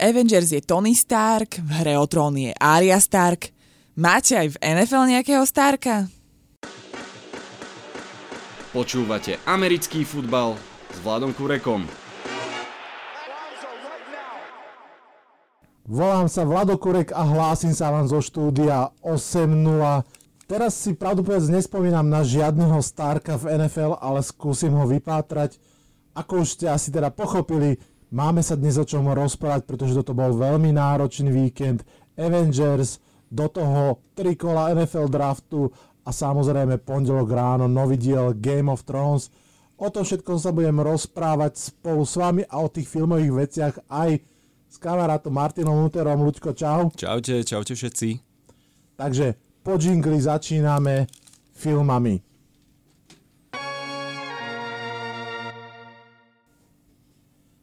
Avengers je Tony Stark, v hre o trón je Arya Stark. Máte aj v NFL nejakého Starka? Počúvate americký futbal s Vladom Kurekom. Volám sa Vlado Kurek a hlásim sa vám zo štúdia 8.0. Teraz si pravdu povedz nespomínam na žiadneho Starka v NFL, ale skúsim ho vypátrať. Ako už ste asi teda pochopili, máme sa dnes o čom rozprávať, pretože toto bol veľmi náročný víkend. Avengers, do toho tri kola NFL draftu a samozrejme pondelok ráno nový diel Game of Thrones. O tom všetkom sa budem rozprávať spolu s vami a o tých filmových veciach aj s kamarátom Martinom Luterom. Luďko, čau. Čaute, čaute všetci. Takže po džingli začíname filmami.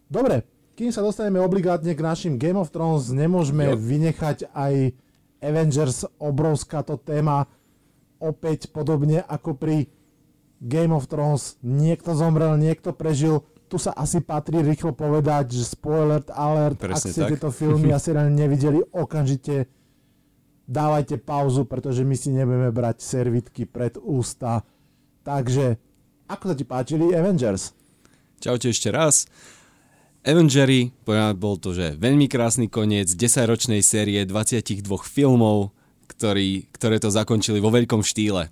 Dobre, kým sa dostaneme obligátne k našim Game of Thrones, nemôžeme jo. vynechať aj Avengers, obrovská to téma, opäť podobne ako pri Game of Thrones, niekto zomrel, niekto prežil, tu sa asi patrí rýchlo povedať, že spoiler alert, Presne ak ste tak. tieto filmy a seriály nevideli, okamžite dávajte pauzu, pretože my si nebudeme brať servitky pred ústa. Takže, ako sa ti páčili Avengers? Čaute ešte raz. Avengery, bol to, že veľmi krásny koniec 10-ročnej série 22 filmov, ktorý, ktoré to zakončili vo veľkom štýle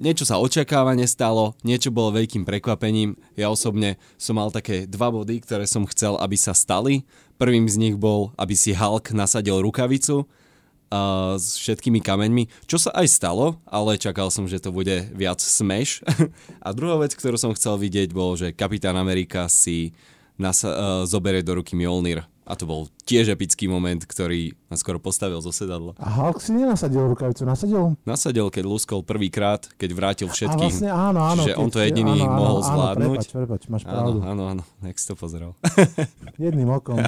niečo sa očakávane stalo, niečo bolo veľkým prekvapením. Ja osobne som mal také dva body, ktoré som chcel, aby sa stali. Prvým z nich bol, aby si Hulk nasadil rukavicu uh, s všetkými kameňmi, čo sa aj stalo, ale čakal som, že to bude viac smash. a druhá vec, ktorú som chcel vidieť, bol, že Kapitán Amerika si nasa- uh, zoberie do ruky Mjolnir. A to bol tiež epický moment, ktorý ma skoro postavil zo sedadla. A Hulk si nenasadil rukavicu, nasadil? Nasadil, keď luskol prvýkrát, keď vrátil všetkých. A vlastne áno, áno. Že on to jediný áno, mohol áno, zvládnuť. Áno, prepač, prepač, máš pravdu. Áno, áno, áno, nech si to pozeral. Jedným okom,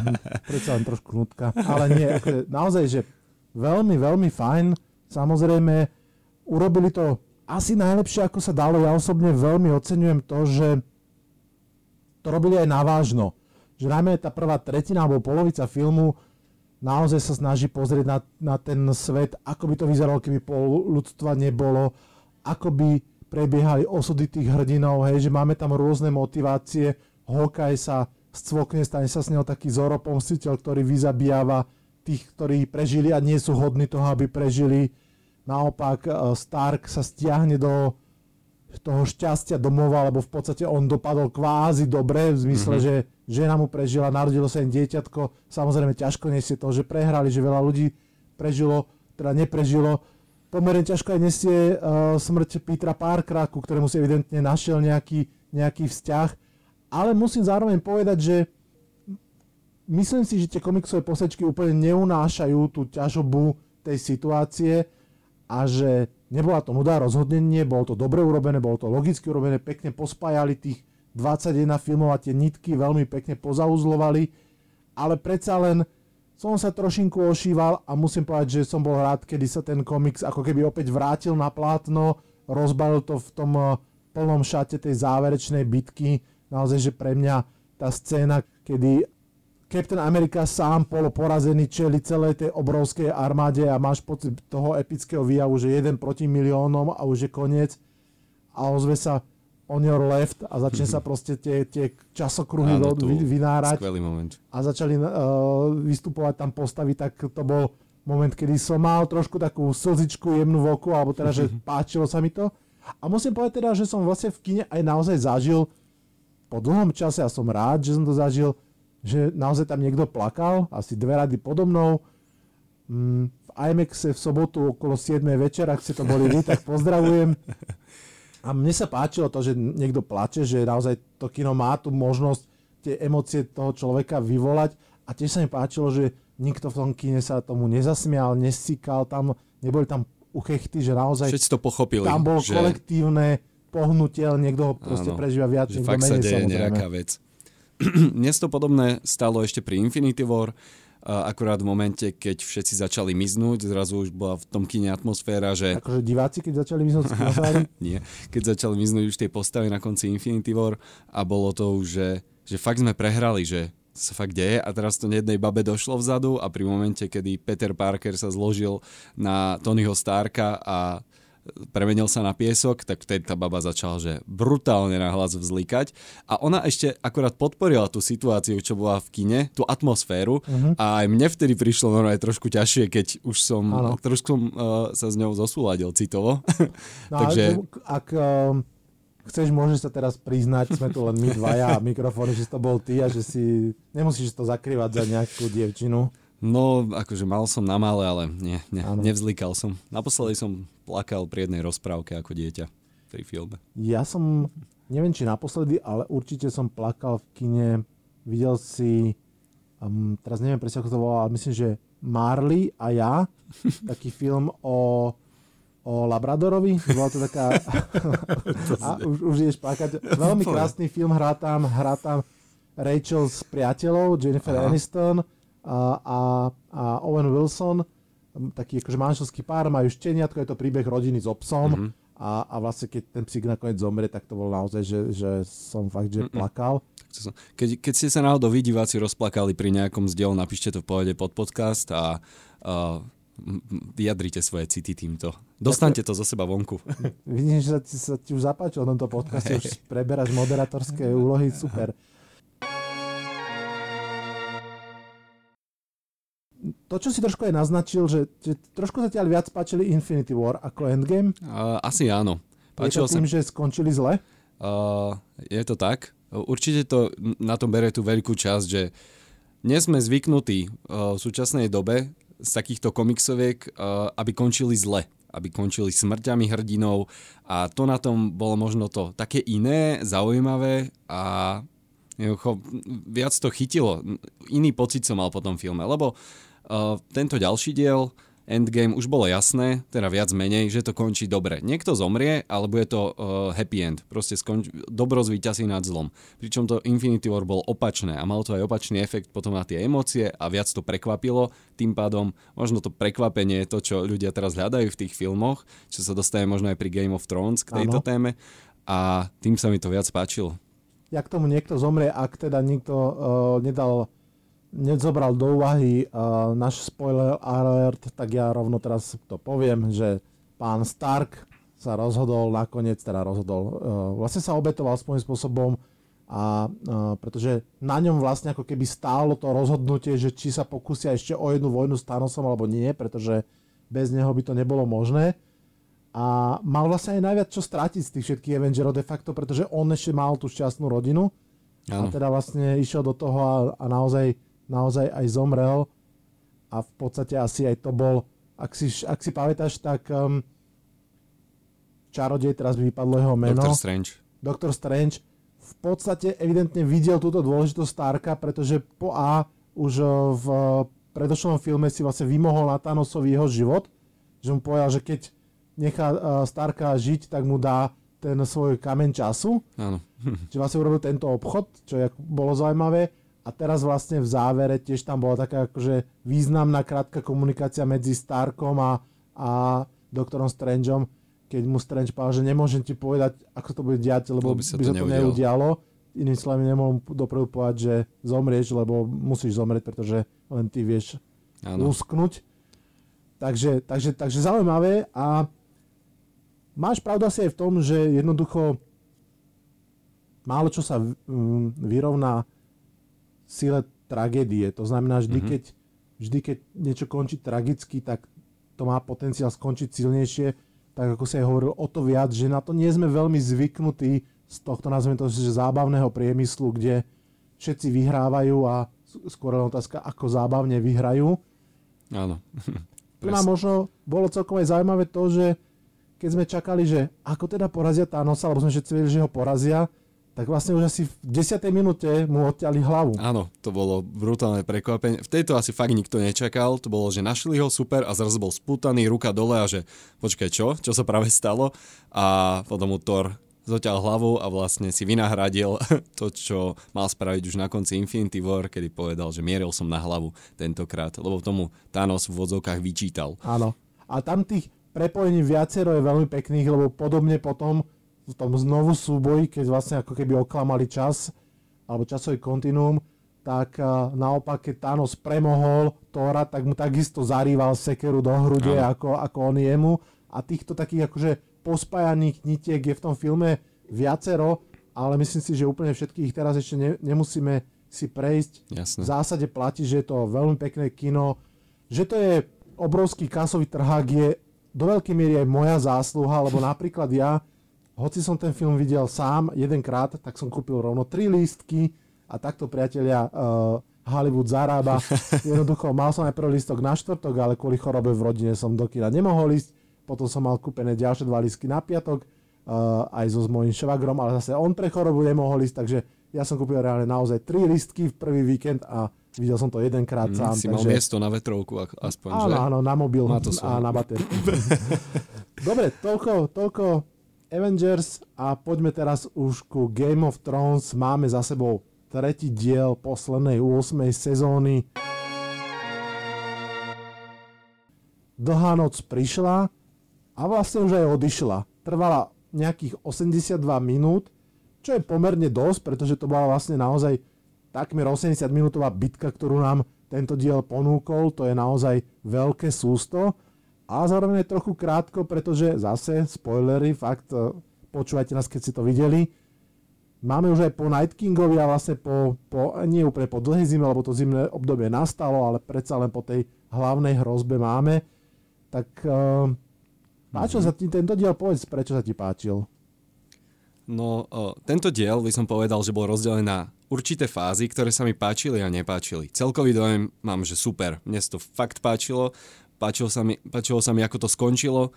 predsa len trošku nutka. Ale nie, akože, naozaj, že veľmi, veľmi fajn. Samozrejme, urobili to asi najlepšie, ako sa dalo. Ja osobne veľmi oceňujem to, že to robili aj navážno že najmä tá prvá tretina alebo polovica filmu naozaj sa snaží pozrieť na, na ten svet, ako by to vyzeralo, keby pol ľudstva nebolo, ako by prebiehali osudy tých hrdinov, hej, že máme tam rôzne motivácie, Hawkeye sa scvokne, stane sa s neho taký zoropomstiteľ, ktorý vyzabíjava tých, ktorí prežili a nie sú hodní toho, aby prežili. Naopak eh, Stark sa stiahne do toho šťastia domova, lebo v podstate on dopadol kvázi dobre, v zmysle, mm-hmm. že žena mu prežila, narodilo sa im dieťatko, samozrejme ťažko nesie to, že prehrali, že veľa ľudí prežilo, teda neprežilo. Pomerne ťažko aj nesie uh, smrť Petra Parkera, ku ktorému si evidentne našiel nejaký, nejaký vzťah, ale musím zároveň povedať, že myslím si, že tie komiksové postačky úplne neunášajú tú ťažobu tej situácie a že Nebola to nuda, rozhodne nie, bolo to dobre urobené, bolo to logicky urobené, pekne pospájali tých 21 filmov a tie nitky veľmi pekne pozauzlovali, ale predsa len som sa trošinku ošíval a musím povedať, že som bol rád, kedy sa ten komiks ako keby opäť vrátil na plátno, rozbalil to v tom eh, plnom šate tej záverečnej bitky. Naozaj, že pre mňa tá scéna, kedy Captain America sám bol porazený čeli celej tej obrovskej armáde a máš pocit toho epického výjavu, že jeden proti miliónom a už je koniec a ozve sa on your left a začne sa proste tie, tie časokruhy Áno, vy, vynárať. moment. A začali uh, vystupovať tam postavy, tak to bol moment, kedy som mal trošku takú slzičku jemnú v oku, alebo teda, že páčilo sa mi to. A musím povedať teda, že som vlastne v kine aj naozaj zažil po dlhom čase a som rád, že som to zažil že naozaj tam niekto plakal, asi dve rady podo mnou. Mm, v IMAXe v sobotu okolo 7 večer, ak ste to boli vy, tak pozdravujem. A mne sa páčilo to, že niekto plače, že naozaj to kino má tu možnosť tie emócie toho človeka vyvolať. A tiež sa mi páčilo, že nikto v tom kine sa tomu nezasmial, nesíkal, tam neboli tam uchechty, že naozaj... Všetci to pochopili. Tam bolo že... kolektívne pohnutie, ale niekto ho proste Áno, prežíva viac, že fakt sa deje samozrejme. nejaká vec. Dnes to podobné stalo ešte pri Infinity War, akurát v momente, keď všetci začali miznúť, zrazu už bola v tom kine atmosféra, že... Akože diváci, keď začali miznúť Nie, keď začali miznúť už tie postavy na konci Infinity War a bolo to už, že, že fakt sme prehrali, že sa fakt deje a teraz to jednej babe došlo vzadu a pri momente, kedy Peter Parker sa zložil na Tonyho Starka a premenil sa na piesok, tak vtedy tá baba začala, že brutálne nahlas vzlikať a ona ešte akorát podporila tú situáciu, čo bola v kine, tú atmosféru uh-huh. a aj mne vtedy prišlo normálne trošku ťažšie, keď už som, ano. trošku som uh, sa s ňou zosúladil citovo. No, Takže... Ak uh, chceš, môžeš sa teraz priznať, sme tu len my dvaja a mikrofóny, že to bol ty a že si nemusíš to zakrývať za nejakú dievčinu. No, akože mal som na malé, ale nie, nie nevzlikal som. Naposledy som plakal pri jednej rozprávke ako dieťa pri filme. Ja som, neviem či naposledy, ale určite som plakal v kine. Videl si, um, teraz neviem presne ako to volá, ale myslím, že Marley a ja, taký film o o Labradorovi. Bola to taká... a už, už ideš plakať. Veľmi krásny film, hrá tam, hrá tam Rachel s priateľov, Jennifer Aha. Aniston, a, a, a Owen Wilson, taký akože manželský pár, majú šteniatko, je to príbeh rodiny s obsom mm-hmm. a, a vlastne keď ten psík nakoniec zomrie, tak to bolo naozaj, že, že som fakt, že mm-hmm. plakal. Keď, keď ste sa náhodou vy diváci rozplakali pri nejakom zdielu, napíšte to v pohode pod podcast a uh, vyjadrite svoje city týmto. Dostaňte to zo seba vonku. Vidím, že sa ti, sa ti už zapáčilo tomto podcaste, už preberáš moderatorské úlohy, super. To, čo si trošku aj naznačil, že, že trošku sa ti ale viac páčili Infinity War ako Endgame? Uh, asi áno. Páčilo je to tým, sa... že skončili zle? Uh, je to tak. Určite to na tom bere tú veľkú časť, že nie sme zvyknutí uh, v súčasnej dobe z takýchto komiksoviek, uh, aby končili zle aby končili smrťami hrdinov a to na tom bolo možno to také iné, zaujímavé a viac to chytilo. Iný pocit som mal po tom filme, lebo Uh, tento ďalší diel, Endgame, už bolo jasné, teda viac menej, že to končí dobre. Niekto zomrie, alebo je to uh, happy end. Proste skonč- dobro zvíťazí nad zlom. Pričom to Infinity War bol opačné a malo to aj opačný efekt potom na tie emócie a viac to prekvapilo. Tým pádom možno to prekvapenie, to čo ľudia teraz hľadajú v tých filmoch, čo sa dostane možno aj pri Game of Thrones k tejto ano. téme a tým sa mi to viac páčilo. Jak tomu niekto zomrie, ak teda nikto uh, nedal nezobral do úvahy uh, náš spoiler alert, tak ja rovno teraz to poviem, že pán Stark sa rozhodol nakoniec, teda rozhodol, uh, vlastne sa obetoval svojím spôsobom a uh, pretože na ňom vlastne ako keby stálo to rozhodnutie, že či sa pokusia ešte o jednu vojnu s Thanosom alebo nie, pretože bez neho by to nebolo možné. A mal vlastne aj najviac čo strátiť z tých všetkých Avengerov de facto, pretože on ešte mal tú šťastnú rodinu. Ano. A teda vlastne išiel do toho a, a naozaj naozaj aj zomrel a v podstate asi aj to bol, ak si, ak si pamätáš, tak um, čarodej, teraz by vypadlo jeho meno. Doctor Strange. Doctor Strange v podstate evidentne videl túto dôležitosť Starka, pretože po A už uh, v predošlom filme si vlastne vymohol na Thanosovi jeho život, že mu povedal, že keď nechá uh, Starka žiť, tak mu dá ten svoj kameň času. Áno. že vlastne urobil tento obchod, čo je, bolo zaujímavé. A teraz vlastne v závere tiež tam bola taká akože významná krátka komunikácia medzi Starkom a, a doktorom Strangeom, keď mu Strange povedal, že nemôžem ti povedať, ako to bude diať, lebo by sa by to, to neudialo. Iným slovami nemohol dopredu povedať, že zomrieš, lebo musíš zomrieť, pretože len ty vieš ano. lusknúť. Takže, takže, takže zaujímavé a máš pravdu asi aj v tom, že jednoducho málo čo sa vyrovná sile tragédie. To znamená, vždy, mm-hmm. keď, vždy keď niečo končí tragicky, tak to má potenciál skončiť silnejšie, tak ako sa aj hovoril, o to viac, že na to nie sme veľmi zvyknutí z tohto, nazveme to, že zábavného priemyslu, kde všetci vyhrávajú a skôr len otázka, ako zábavne vyhrajú. Áno. Pre mňa možno bolo celkom aj zaujímavé to, že keď sme čakali, že ako teda porazia Thanosa, alebo sme všetci vedeli, že ho porazia, tak vlastne už asi v 10. minúte mu odťali hlavu. Áno, to bolo brutálne prekvapenie. V tejto asi fakt nikto nečakal, to bolo, že našli ho super a zrazu bol spútaný, ruka dole a že počkaj čo, čo sa práve stalo a potom mu Thor zoťal hlavu a vlastne si vynahradil to, čo mal spraviť už na konci Infinity War, kedy povedal, že mieril som na hlavu tentokrát, lebo tomu Thanos v vodzovkách vyčítal. Áno. A tam tých prepojení viacero je veľmi pekných, lebo podobne potom tom znovu súboji, keď vlastne ako keby oklamali čas, alebo časový kontinuum, tak uh, naopak, keď Thanos premohol Tora, tak mu takisto zarýval sekeru do hrude, ako, ako on jemu. A týchto takých akože pospájaných nitiek je v tom filme viacero, ale myslím si, že úplne všetkých teraz ešte ne, nemusíme si prejsť. Jasne. V zásade platí, že je to veľmi pekné kino, že to je obrovský kasový trhák, je do veľkej miery aj moja zásluha, lebo napríklad ja, hoci som ten film videl sám jedenkrát, tak som kúpil rovno tri lístky, a takto priatelia uh, Hollywood zarába. Jednoducho mal som najprv lístok na štvrtok, ale kvôli chorobe v rodine som do kina nemohol ísť. Potom som mal kúpené ďalšie dva lístky na piatok, uh, aj so s mojím švagrom, ale zase on pre chorobu nemohol ísť, takže ja som kúpil reálne naozaj tri lístky v prvý víkend a videl som to jedenkrát mm, sám. Si takže... mal miesto na vetrovku aspoň, áno, že? Áno, na mobil a na baterku. Dobre, toľko, toľko Avengers a poďme teraz už ku Game of Thrones. Máme za sebou tretí diel poslednej 8. sezóny. Dlhá noc prišla a vlastne už aj odišla. Trvala nejakých 82 minút, čo je pomerne dosť, pretože to bola vlastne naozaj takmer 80 minútová bitka, ktorú nám tento diel ponúkol. To je naozaj veľké sústo. A zároveň je trochu krátko, pretože zase, spoilery, fakt, eh, počúvajte nás, keď si to videli, Máme už aj po Night Kingovi a vlastne po, po, nie úplne po dlhej zime, lebo to zimné obdobie nastalo, ale predsa len po tej hlavnej hrozbe máme. Tak uh, páčil mm-hmm. sa ti tento diel? Povedz, prečo sa ti páčil? No, uh, tento diel by som povedal, že bol rozdelený na určité fázy, ktoré sa mi páčili a nepáčili. Celkový dojem mám, že super. Mne to fakt páčilo. Páčilo sa mi, páčilo sa mi ako to skončilo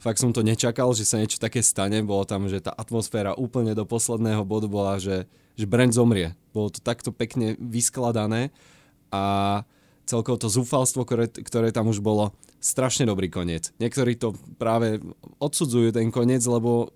fakt som to nečakal, že sa niečo také stane. Bolo tam, že tá atmosféra úplne do posledného bodu bola, že, že Brent zomrie. Bolo to takto pekne vyskladané a celkovo to zúfalstvo, ktoré, ktoré tam už bolo, strašne dobrý koniec. Niektorí to práve odsudzujú ten koniec, lebo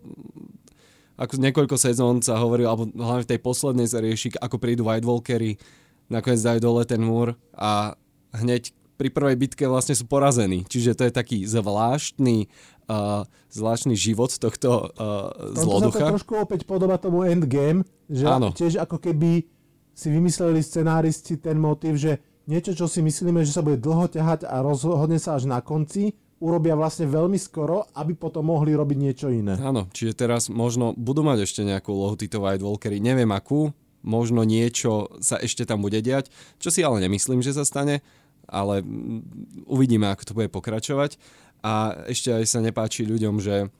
ako niekoľko sezón sa hovorilo, alebo hlavne v tej poslednej sa rieši, ako prídu White Walkery, nakoniec dajú dole ten múr a hneď pri prvej bitke vlastne sú porazení. Čiže to je taký zvláštny, uh, zvláštny život tohto uh, zloducha. To sa to trošku opäť podoba tomu Endgame, že Áno. tiež ako keby si vymysleli scenáristi ten motív, že niečo, čo si myslíme, že sa bude dlho ťahať a rozhodne sa až na konci, urobia vlastne veľmi skoro, aby potom mohli robiť niečo iné. Áno, čiže teraz možno budú mať ešte nejakú lohu títo White Walkery, neviem akú, možno niečo sa ešte tam bude diať, čo si ale nemyslím, že sa stane, ale uvidíme, ako to bude pokračovať. A ešte aj sa nepáči ľuďom, že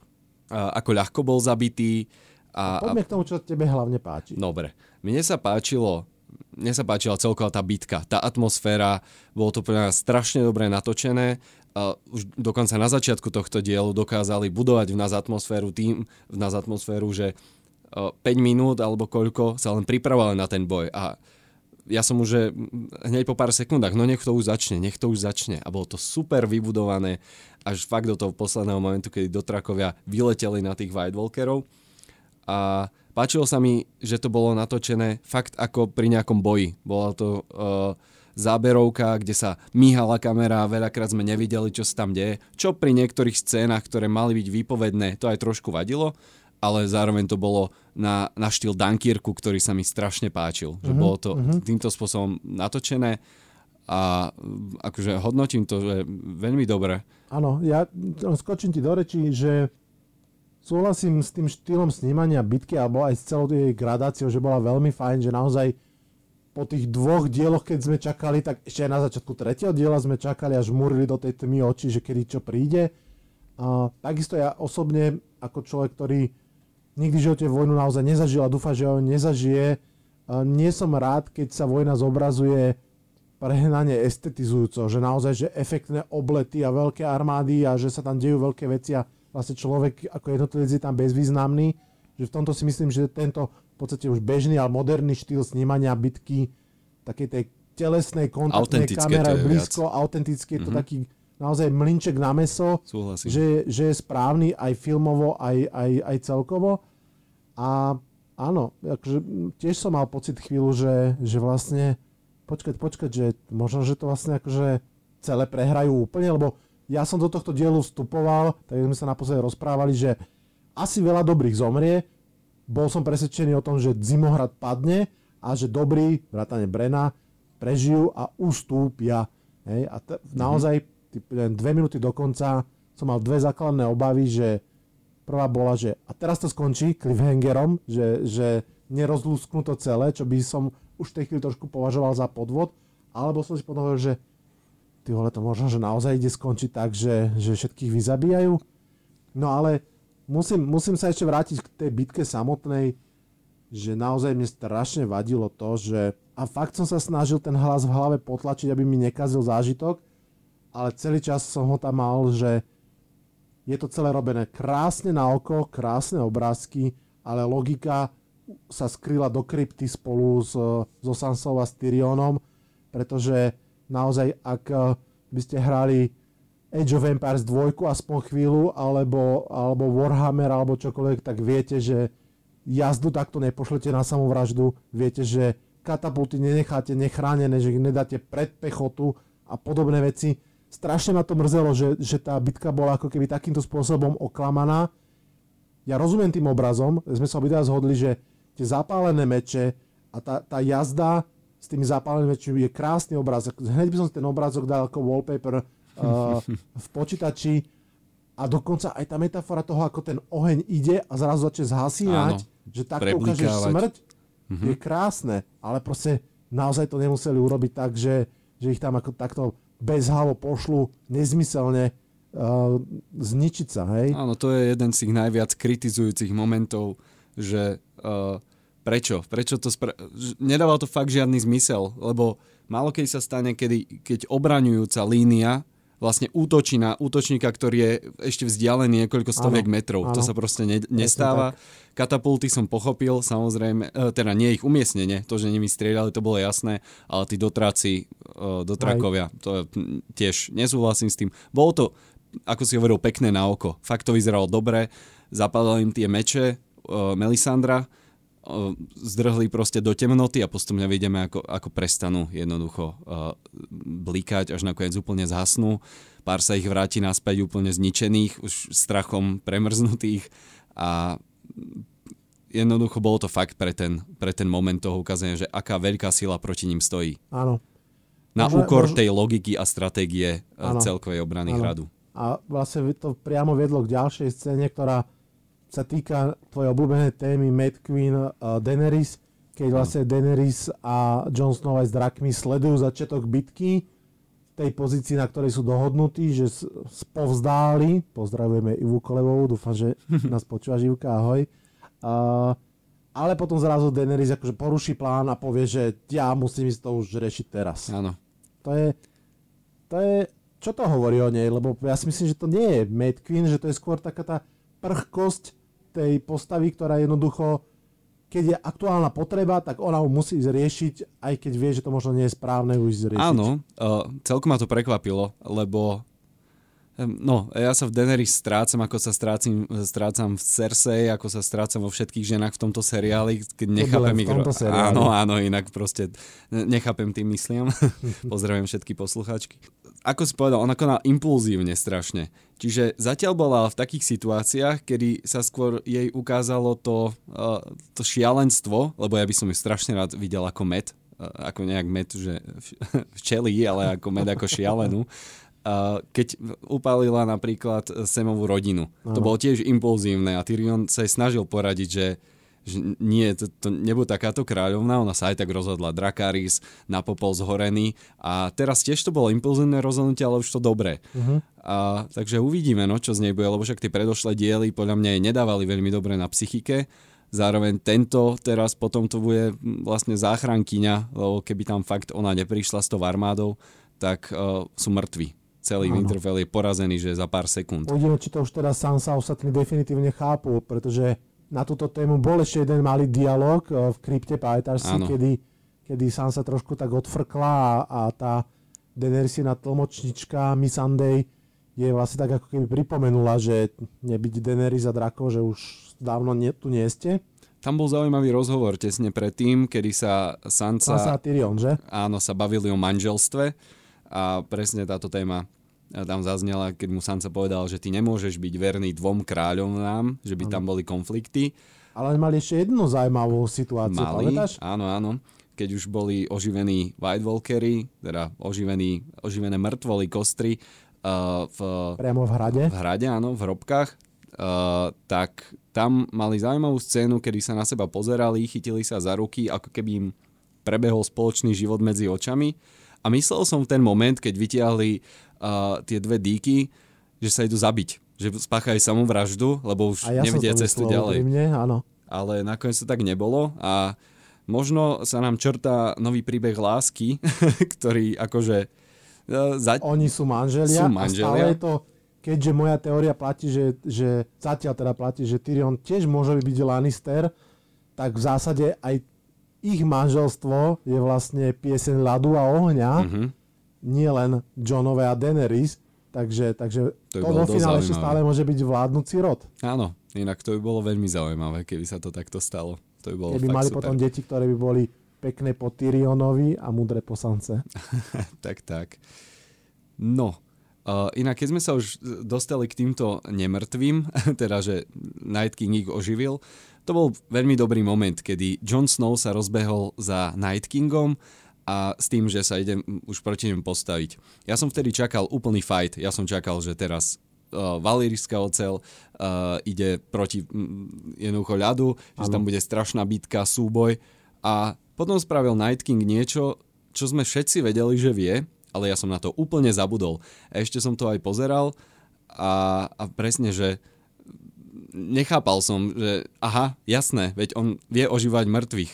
ako ľahko bol zabitý. A, Poďme k tomu, čo tebe hlavne páči. Dobre. Mne sa páčilo mne sa páčila celková tá bitka, tá atmosféra, bolo to pre nás strašne dobre natočené. Uh, už dokonca na začiatku tohto dielu dokázali budovať v nás atmosféru tým, v nás atmosféru, že uh, 5 minút alebo koľko sa len pripravovali na ten boj a ja som už hneď po pár sekundách, no nech to už začne, nech to už začne. A bolo to super vybudované až fakt do toho posledného momentu, kedy dotrakovia vyleteli na tých White Walkerov. A páčilo sa mi, že to bolo natočené fakt ako pri nejakom boji. Bola to uh, záberovka, kde sa míhala kamera, veľakrát sme nevideli, čo sa tam deje. Čo pri niektorých scénach, ktoré mali byť výpovedné, to aj trošku vadilo ale zároveň to bolo na, na štýl Dunkirku, ktorý sa mi strašne páčil. Že uh-huh, bolo to uh-huh. týmto spôsobom natočené a akože hodnotím to, že veľmi dobre. Áno, ja skočím ti do rečí, že súhlasím s tým štýlom snímania bitky alebo aj s celou jej gradáciou, že bola veľmi fajn, že naozaj po tých dvoch dieloch, keď sme čakali, tak ešte aj na začiatku tretieho diela sme čakali, až múrili do tej tmy oči, že kedy čo príde. A takisto ja osobne, ako človek, ktorý nikdy v živote vojnu naozaj nezažil a dúfa, že ho nezažije. Nie som rád, keď sa vojna zobrazuje prehnane estetizujúco, že naozaj, že efektné oblety a veľké armády a že sa tam dejú veľké veci a vlastne človek ako jednotlivec je tam bezvýznamný. Že v tomto si myslím, že tento v podstate už bežný, ale moderný štýl snímania bitky, takej tej telesnej kontaktnej kamere blízko, autentické, mm-hmm. to mhm. taký naozaj mlinček na meso, že, že je správny aj filmovo, aj, aj, aj celkovo. A áno, akože tiež som mal pocit chvíľu, že, že vlastne počkať, počkať, že možno, že to vlastne akože celé prehrajú úplne, lebo ja som do tohto dielu vstupoval, tak sme sa naposledy rozprávali, že asi veľa dobrých zomrie, bol som presvedčený o tom, že Zimohrad padne a že dobrí, vrátane Brena, prežijú a ustúpia. Hej? A t- naozaj ty, dve minúty do konca som mal dve základné obavy, že prvá bola, že a teraz to skončí cliffhangerom, že, že nerozlúsknú to celé, čo by som už v tej chvíli trošku považoval za podvod, alebo som si hovoril, že ty vole, to možno, že naozaj ide skončiť tak, že, že všetkých vyzabíjajú. No ale musím, musím sa ešte vrátiť k tej bitke samotnej, že naozaj mne strašne vadilo to, že a fakt som sa snažil ten hlas v hlave potlačiť, aby mi nekazil zážitok, ale celý čas som ho tam mal, že je to celé robené krásne na oko, krásne obrázky, ale logika sa skryla do krypty spolu s, so Sansou a s Tyrionom, pretože naozaj, ak eh, by ste hrali Age of Empires 2 aspoň chvíľu, alebo, alebo Warhammer, alebo čokoľvek, tak viete, že jazdu takto nepošlete na samovraždu, viete, že katapulty nenecháte nechránené, že ich nedáte pred pechotu a podobné veci. Strašne ma to mrzelo, že, že tá bitka bola ako keby takýmto spôsobom oklamaná. Ja rozumiem tým obrazom, sme sa obidva zhodli, že tie zapálené meče a tá, tá jazda s tými zapálenými mečmi je krásny obraz. Hneď by som ten obrázok dal ako wallpaper uh, v počítači a dokonca aj tá metafora toho, ako ten oheň ide a zrazu začne zhasínať, Áno, že takto ukážeš smrť, mm-hmm. je krásne, ale proste naozaj to nemuseli urobiť tak, že, že ich tam ako takto bezhavo pošlu nezmyselne uh, zničiť sa, hej? Áno, to je jeden z tých najviac kritizujúcich momentov, že uh, prečo? Prečo to spra- Nedáva to fakt žiadny zmysel, lebo málo keď sa stane, kedy, keď obraňujúca línia vlastne útočí na útočníka, ktorý je ešte vzdialený niekoľko stoviek metrov. Áno. To sa proste ne, nestáva. Katapulty som pochopil, samozrejme, e, teda nie ich umiestnenie, to, že nimi strieľali, to bolo jasné, ale tí dotráci, e, dotrakovia, to tiež nesúhlasím s tým. Bolo to, ako si hovoril, pekné na oko. Fakt to vyzeralo dobre, zapadali im tie meče, e, Melisandra, zdrhli proste do temnoty a postupne vidíme, ako, ako prestanú jednoducho uh, blikať, až nakoniec úplne zhasnú. Pár sa ich vráti naspäť úplne zničených, už strachom premrznutých a jednoducho bolo to fakt pre ten, pre ten moment toho ukázania, že aká veľká sila proti ním stojí. Áno. Na môže, úkor tej logiky a stratégie áno. celkovej obrany áno. hradu. A vlastne to priamo viedlo k ďalšej scéne, ktorá sa týka tvojej obľúbenej témy Mad Queen uh, Daenerys, keď vlastne Daenerys a Jon Snow aj s drakmi sledujú začiatok bitky v tej pozícii, na ktorej sú dohodnutí, že spovzdáli, pozdravujeme Ivu Kolevovú, dúfam, že nás počúva Živka, ahoj. Uh, ale potom zrazu Daenerys akože poruší plán a povie, že ja musím ísť to už riešiť teraz. Áno. To je, to je, čo to hovorí o nej, lebo ja si myslím, že to nie je Mad Queen, že to je skôr taká tá prchkosť tej postavy, ktorá jednoducho, keď je aktuálna potreba, tak ona ho musí riešiť, aj keď vie, že to možno nie je správne už riešiť. Áno, uh, celkom ma to prekvapilo, lebo No, ja sa v Daenerys strácam, ako sa strácam, strácam v Cersei, ako sa strácam vo všetkých ženách v tomto seriáli, keď nechápem ich... Áno, áno, inak proste nechápem tým mysliam. Pozdravujem všetky poslucháčky ako si povedal, ona konala impulzívne strašne. Čiže zatiaľ bola v takých situáciách, kedy sa skôr jej ukázalo to, uh, to šialenstvo, lebo ja by som ju strašne rád videl ako med, uh, ako nejak med, že včeli, ale ako med ako šialenú. Uh, keď upálila napríklad Semovú rodinu. Ano. To bolo tiež impulzívne a Tyrion sa jej snažil poradiť, že že nie, to, to nebude takáto kráľovná, ona sa aj tak rozhodla, Drakaris, na popol zhorený a teraz tiež to bolo impulzívne rozhodnutie, ale už to dobré. Uh-huh. A, takže uvidíme, no, čo z nej bude, lebo však tie predošlé diely podľa mňa jej nedávali veľmi dobre na psychike, zároveň tento teraz potom to bude vlastne záchrankyňa, lebo keby tam fakt ona neprišla s tou armádou, tak uh, sú mŕtvi celý ano. Winterfell je porazený, že za pár sekúnd. Uvidíme, či to už teraz Sansa ostatní definitívne chápu, pretože na túto tému bol ešte jeden malý dialog eh, v krypte, pamätáš si, kedy, kedy sám sa trošku tak odfrkla a, a tá Daenerysina tlmočnička Missandei je vlastne tak ako keby pripomenula, že nebyť Daenerys a Draco, že už dávno nie, tu nie ste. Tam bol zaujímavý rozhovor tesne predtým, kedy sa Sansa... Sansa a Tyrion, že? Áno, sa bavili o manželstve a presne táto téma tam zaznela, keď mu Sansa povedal, že ty nemôžeš byť verný dvom kráľom nám, že by ano. tam boli konflikty. Ale mali ešte jednu zaujímavú situáciu, mali, pamätáš? Áno, áno. keď už boli oživení White Walkery, teda oživení, oživené mŕtvoly, kostry v, Priamo v hrade. v hrade, áno, v hrobkách, uh, tak tam mali zaujímavú scénu, kedy sa na seba pozerali, chytili sa za ruky, ako keby im prebehol spoločný život medzi očami. A myslel som v ten moment, keď vytiahli uh, tie dve díky, že sa idú zabiť. Že spáchajú samovraždu, lebo už A ja nevidia cestu ďalej. úprimne, áno. Ale nakoniec to tak nebolo a možno sa nám črtá nový príbeh lásky, ktorý akože za... Oni sú manželia, Sú a manželia. stále je to, keďže moja teória platí, že, že zatiaľ teda platí, že Tyrion tiež môže byť Lannister, tak v zásade aj ich manželstvo je vlastne pieseň ľadu a ohňa, Mhm. nie len Johnové a Daenerys, takže, takže To to, vo finále ešte stále môže byť vládnúci rod. Áno, inak to by bolo veľmi zaujímavé, keby sa to takto stalo. To by bolo Keby mali super. potom deti, ktoré by boli pekné po Tyrionovi a mudré po tak, tak. No, uh, inak keď sme sa už dostali k týmto nemrtvým, teda že Night King ich oživil, to bol veľmi dobrý moment, kedy Jon Snow sa rozbehol za Night Kingom a s tým, že sa idem už proti nemu postaviť. Ja som vtedy čakal úplný fight. Ja som čakal, že teraz uh, valírijská ocel uh, ide proti mm, jednoducho ľadu, že tam bude strašná bitka, súboj a potom spravil Night King niečo, čo sme všetci vedeli, že vie, ale ja som na to úplne zabudol. Ešte som to aj pozeral a, a presne, že nechápal som, že aha, jasné, veď on vie ožívať mŕtvych,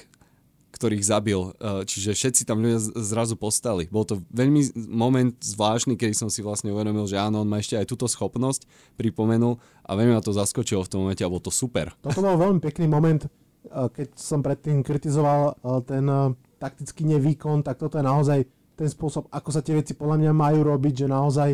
ktorých zabil, e, čiže všetci tam ľudia zrazu postali. Bol to veľmi moment zvláštny, kedy som si vlastne uvedomil, že áno, on má ešte aj túto schopnosť, pripomenul a veľmi ma to zaskočilo v tom momente a bol to super. Toto bol veľmi pekný moment, keď som predtým kritizoval eh, ten eh, taktický nevýkon, tak toto je naozaj ten spôsob, ako sa tie veci podľa mňa majú robiť, že naozaj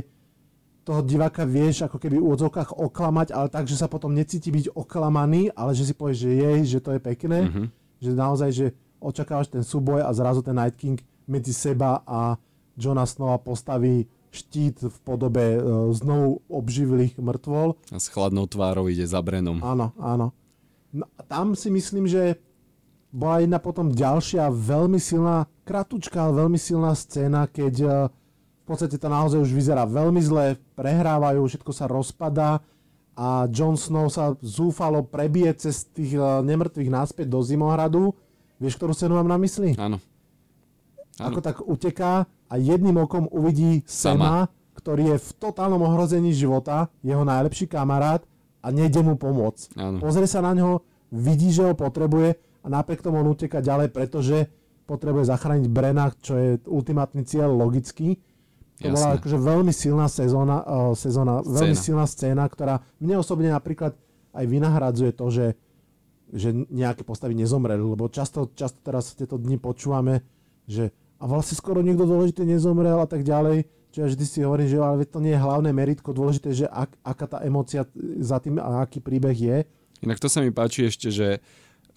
toho diváka vieš ako keby v úvodzovkách oklamať, ale tak, že sa potom necíti byť oklamaný, ale že si povieš, že jej, že to je pekné, Mhm. mm-hmm. že naozaj, že očakávaš ten súboj a zrazu ten Night King medzi seba a Johna Snowa postaví štít v podobe eh, znovu obživlých mŕtvol A s chladnou tvárou ide za Brenom. Áno, áno. No, a tam si myslím, že bola jedna potom ďalšia veľmi silná, kratučká, ale veľmi silná scéna, keď eh, v podstate to naozaj už vyzerá veľmi zle, prehrávajú, všetko sa rozpadá a Jon Snow sa zúfalo prebije cez tých eh, nemrtvých náspäť do Zimohradu. Vieš, ktorú scénu mám na mysli? Áno. Ako tak uteká a jedným okom uvidí Sema, ktorý je v totálnom ohrození života, jeho najlepší kamarát a nejde mu pomôcť. Áno. Pozrie sa na ňo, vidí, že ho potrebuje a napriek tomu on uteká ďalej, pretože potrebuje zachrániť Brena, čo je ultimátny cieľ logický. To bola Jasné. akože veľmi silná sezóna, uh, sezóna veľmi silná scéna, ktorá mne osobne napríklad aj vynahradzuje to, že, že nejaké postavy nezomreli, lebo často, často teraz tieto dni počúvame, že a vlastne skoro niekto dôležitý nezomrel a tak ďalej, ja vždy si hovorím, že ale to nie je hlavné meritko, dôležité je, že ak, aká tá emócia za tým a aký príbeh je. Inak to sa mi páči ešte, že,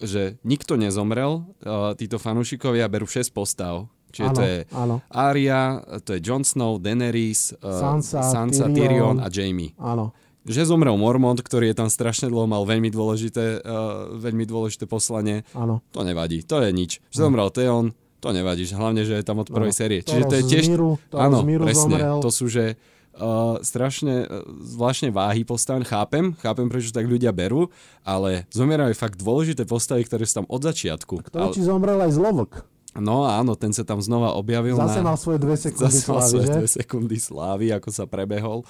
že nikto nezomrel, uh, títo fanúšikovia berú 6 postav. Čiže Áno, to je áno. Arya, to je Jon Snow, Daenerys, uh, Sansa, Sansa Tyrion. Tyrion a Jamie. Áno. Že zomrel Mormont, ktorý je tam strašne dlho, mal veľmi dôležité, uh, veľmi dôležité poslanie. Áno. To nevadí, to je nič. Že zomrel Theon, to nevadí, hlavne, že je tam od prvej Áno. série. Čiže to je tiež... Thoros áno, z Míru presne. zomrel. To sú, že uh, strašne uh, zvláštne váhy postaven. Chápem, chápem, prečo tak ľudia berú, ale zomierajú fakt dôležité postavy, ktoré sú tam od začiatku. Ktorý ti zomrel aj zlovok. No áno, ten sa tam znova objavil. Zase na... mal svoje dve sekundy Zase mal slávy, svoje že? dve sekundy slávy, ako sa prebehol.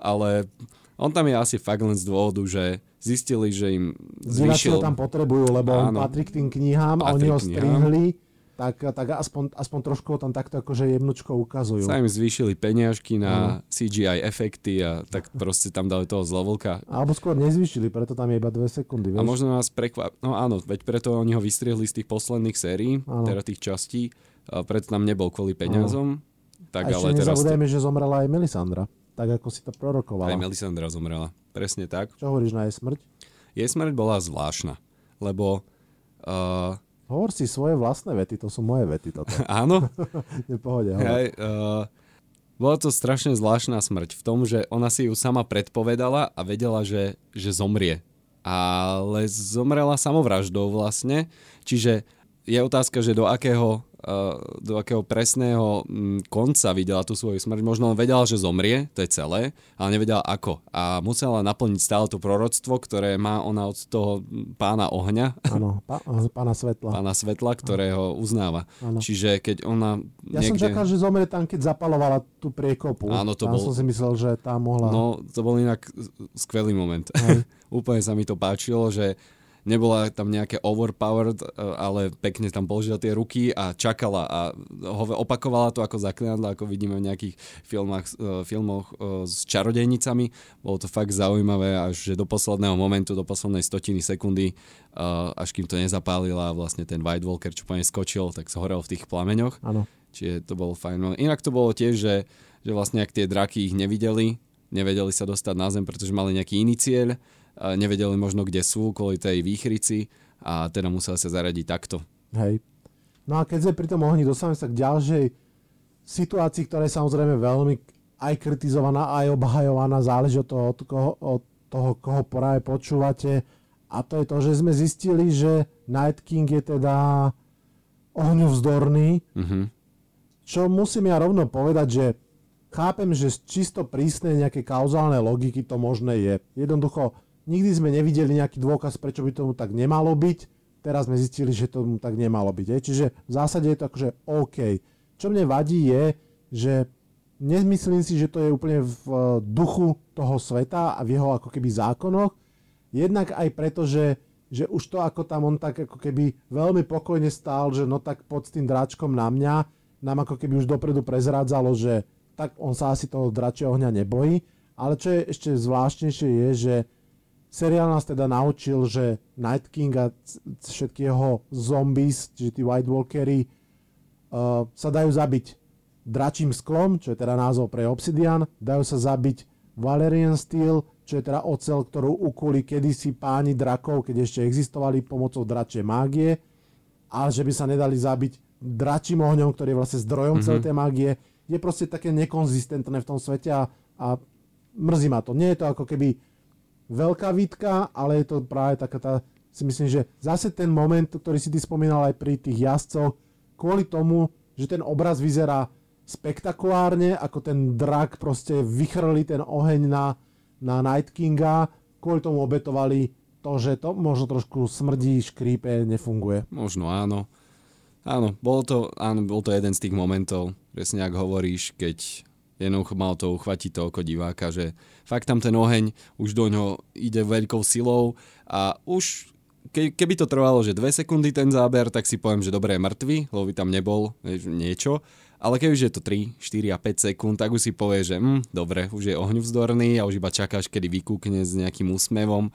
Ale on tam je asi fakt len z dôvodu, že zistili, že im zvýšil... tam potrebujú, lebo on Áno. patrí k tým knihám a oni ho strihli, tak, tak aspoň, aspoň trošku tam takto akože jemnučko ukazujú. sa im zvýšili peniažky na CGI efekty a tak proste tam dali toho zlovlka. Alebo skôr nezvyšili, preto tam je iba dve sekundy. Vieš? A možno nás prekvap... No áno, veď preto oni ho vystrihli z tých posledných sérií, Áno. teda tých častí. A preto tam nebol kvôli peniazom. Tak a ešte ale teraz... nezabudajme, že zomrela aj Melisandra. Tak ako si to prorokovala. Aj Melisandra zomrela. Presne tak. Čo hovoríš na jej smrť? Jej smrť bola zvláštna, lebo... Uh, Hovor si svoje vlastné vety, to sú moje vety toto. áno, Je v pohode, hovor. Hej, uh, bola to strašne zvláštna smrť v tom, že ona si ju sama predpovedala a vedela, že, že zomrie. Ale zomrela samovraždou vlastne, čiže je otázka, že do akého do akého presného mm, konca videla tú svoju smrť. Možno len vedela, že zomrie, to je celé, ale nevedela ako. A musela naplniť stále to proroctvo, ktoré má ona od toho pána ohňa. Áno, pá, pána svetla. Pána svetla, ktorého uznáva. Áno. Čiže keď ona Ja som niekde... čakal, že zomrie tam, keď zapalovala tú priekopu. Áno, to tam bol- som si myslel, že tá mohla... No, to bol inak skvelý moment. Úplne sa mi to páčilo, že nebola tam nejaké overpowered, eh, ale pekne tam položila tie ruky a čakala a ho- opakovala to ako zaklinadla, ako vidíme v nejakých filmách, eh, filmoch eh, s čarodejnicami. Bolo to fakt zaujímavé, až že do posledného momentu, do poslednej stotiny sekundy, až kým to nezapálila a vlastne ten White Walker, čo po nej skočil, tak zhorel v tých plameňoch. Áno. Čiže to bolo fajn. Inak to bolo tiež, že, že vlastne ak tie draky ich nevideli, nevedeli sa dostať na zem, pretože mali nejaký iný cieľ, nevedeli možno, kde sú kvôli tej výchrici a teda museli sa zaradiť takto. Hej. No a keď sme pri tom ohni, dostávame sa k ďalšej situácii, ktorá je samozrejme veľmi aj kritizovaná, aj obhajovaná, záleží od toho, od, koho, od toho, koho práve počúvate. A to je to, že sme zistili, že Night King je teda ohňu vzdorný, Mhm. čo musím ja rovno povedať, že chápem, že čisto prísnej nejaké kauzálne logiky to možné je. Jednoducho, nikdy sme nevideli nejaký dôkaz, prečo by tomu tak nemalo byť. Teraz sme zistili, že tomu tak nemalo byť. hej. Čiže v zásade je to akože OK. Čo mne vadí je, že nemyslím si, že to je úplne v eh, duchu toho sveta a v jeho ako keby zákonoch. Jednak aj preto, že, že už to ako tam on tak ako keby veľmi pokojne stál, že no tak pod tým dráčkom na mňa, nám ako keby už dopredu prezrádzalo, že tak on sa asi toho dračieho ohňa nebojí. Ale čo je ešte zvláštnejšie je, že seriál nás teda naučil, že Night King a všetky jeho zombies, čiže tí White Walkery, uh, sa dajú zabiť dračím sklom, čo je teda názov pre Obsidian, dajú sa zabiť Valerian Steel, čo je teda ocel, ktorú ukuli kedysi páni drakov, keď ešte existovali pomocou dračej mágie, ale že by sa nedali zabiť dračím ohňom, ktorý je vlastne zdrojom mm-hmm. celej tej mágie, je proste také nekonzistentné v tom svete a, a mrzí ma to. Nie je to ako keby veľká výtka, ale je to práve taká tá, si myslím, že zase ten moment, ktorý si ty spomínal aj pri tých jazdcoch, kvôli tomu, že ten obraz vyzerá spektakulárne, ako ten drak proste vychrli ten oheň na, na Night Kinga, kvôli tomu obetovali to, že to možno trošku smrdí, škrípe, nefunguje. Možno áno. Áno, bol to, áno, bol to jeden z tých momentov, presne ako hovoríš, keď jednoducho mal to uchvatiť to oko diváka, že fakt tam ten oheň už do ňoho ide veľkou silou a už ke, keby to trvalo, že dve sekundy ten záber, tak si poviem, že dobre je mŕtvy, lebo by tam nebol niečo. Ale keď už je to 3, 4 a 5 sekúnd, tak už si povie, že hm, dobre, už je ohňuvzdorný a už iba čakáš, kedy vykúkne s nejakým úsmevom,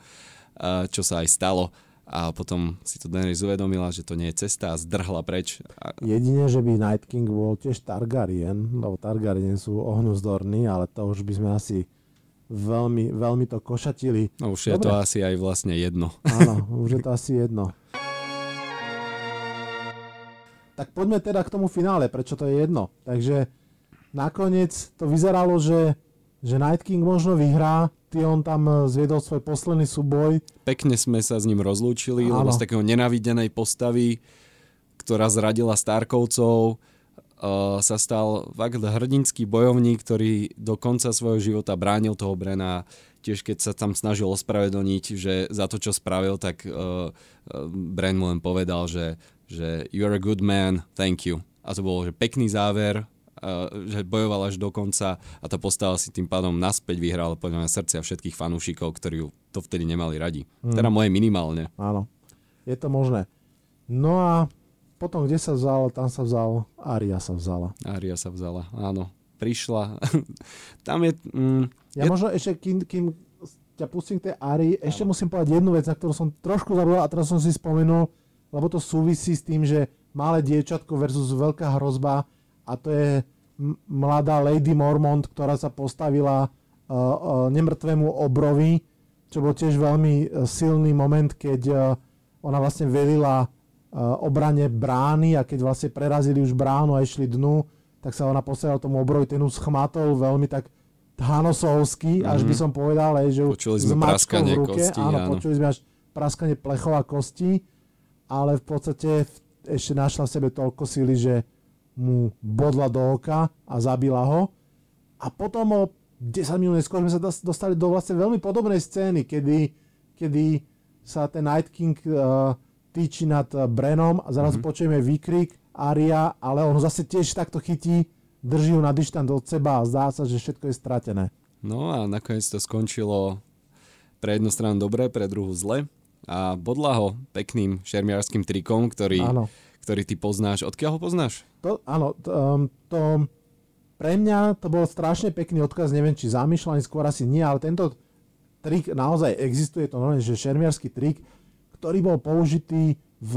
čo sa aj stalo. A potom si to Daenerys uvedomila, že to nie je cesta a zdrhla preč. Jedine, že by Night King bol tiež Targaryen, lebo Targaryen sú ohňuzdorní, ale to už by sme asi veľmi, veľmi to košatili. no už je Dobre. to asi aj vlastne jedno. Áno, už je to asi jedno. Tak poďme teda k tomu finále, prečo to je jedno. Takže nakoniec to vyzeralo, že, že Night King možno vyhrá, Tion tam eh, zviedol svoj posledný súboj, Pekne sme sa s ním rozlúčili, Áno. lebo z takého nenavidenej postavy, ktorá zradila Starkovcov, uh, sa stal fakt hrdinský bojovník, ktorý do konca svojho života bránil toho Brena. Tiež keď sa tam snažil ospravedlniť, že za to, čo spravil, tak uh, Bren mu len povedal, že, že you're a good man, thank you. A to bolo že pekný záver, že bojoval až do konca a tá postava si tým pádom naspäť vyhrala podľa mňa srdcia všetkých fanúšikov, ktorí ju to vtedy nemali radi. Mm. Teda moje minimálne. áno, je to možné. No a potom, kde sa vzal, tam sa vzal, Aria sa vzala. Aria sa vzala, áno. Prišla. Tam je... Mm, Ja je možno ešte, kým, kým ťa pustím k tej Ari, ešte musím povedať jednu vec, na ktorú som trošku zabudol a teraz som si spomenul, lebo to súvisí s tým, že malé dievčatko versus veľká hrozba a to je mladá Lady Mormont, ktorá sa postavila uh, uh, nemrtvému obrovi, čo bol tiež veľmi uh, silný moment, keď ona vlastne velila obrane brány a keď vlastne prerazili už bránu a išli dnu, tak sa ona postavila tomu obrovi, ten už schmatol veľmi tak Thanosovský, až by som povedal, aj, že ju Mhm. Počuli sme praskanie v ruke, kostí, áno, áno. počuli sme až praskanie plechov a kostí, ale v podstate ešte našla v sebe toľko síly, že mu bodla do oka a zabila ho. A potom o 10 minút neskôr sme sa dostali do vlastne veľmi podobnej scény, kedy, kedy sa ten Night King uh, týči nad uh, Brenom a zrazu mm-hmm. počujeme výkrik Aria, ale on zase tiež takto chytí, drží ju na dištant od seba a zdá sa, že všetko je stratené. No a nakoniec to skončilo pre jednu stranu dobre, pre druhú zle a bodla ho pekným šermiarským trikom, ktorý, ktorý ty poznáš. Odkiaľ ho poznáš? To, áno, to, um, to pre mňa to bol strašne pekný odkaz, neviem či zamýšľaný, skôr asi nie, ale tento trik naozaj existuje, to normálne, že šermiarský trik, ktorý bol použitý v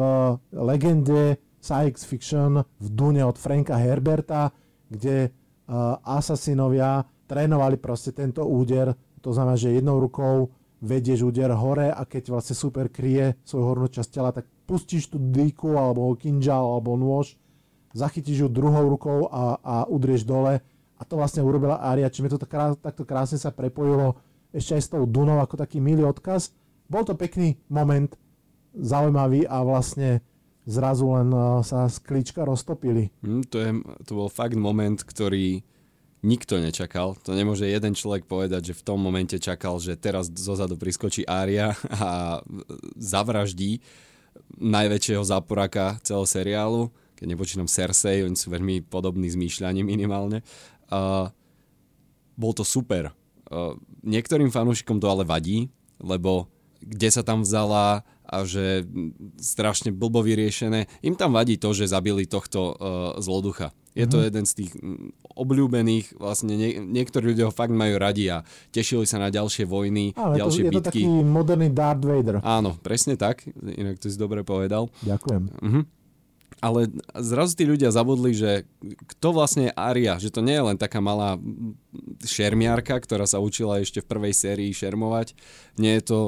legende science fiction v Dune od Franka Herberta, kde uh, asasinovia trénovali proste tento úder, to znamená, že jednou rukou vedieš úder hore a keď vlastne super kryje svoju hornú časť tela, tak pustíš tú dýku alebo kinžal alebo nôž zachytíš ju druhou rukou a, a udrieš dole. A to vlastne urobila Aria, čiže mi to tak, takto krásne sa prepojilo ešte aj s tou Dunou ako taký milý odkaz. Bol to pekný moment, zaujímavý a vlastne zrazu len uh, sa z klíčka roztopili. Mm, to, je, to bol fakt moment, ktorý nikto nečakal. To nemôže jeden človek povedať, že v tom momente čakal, že teraz zozadu priskočí Aria a zavraždí najväčšieho záporaka celého seriálu keď nepočínam Cersei, oni sú veľmi podobní zmýšľaním minimálne. Uh, bol to super. Uh, niektorým fanúšikom to ale vadí, lebo kde sa tam vzala a že strašne blbo vyriešené. Im tam vadí to, že zabili tohto uh, zloducha. Je to mm-hmm. jeden z tých obľúbených, vlastne nie, niektorí ľudia ho fakt majú radi a tešili sa na ďalšie vojny, Ale ďalšie to, je bitky. Je to taký moderný Darth Vader. Áno, presne tak, inak to si dobre povedal. Ďakujem. Uh-huh ale zrazu tí ľudia zabudli, že kto vlastne je Aria, že to nie je len taká malá šermiarka, ktorá sa učila ešte v prvej sérii šermovať. Nie je to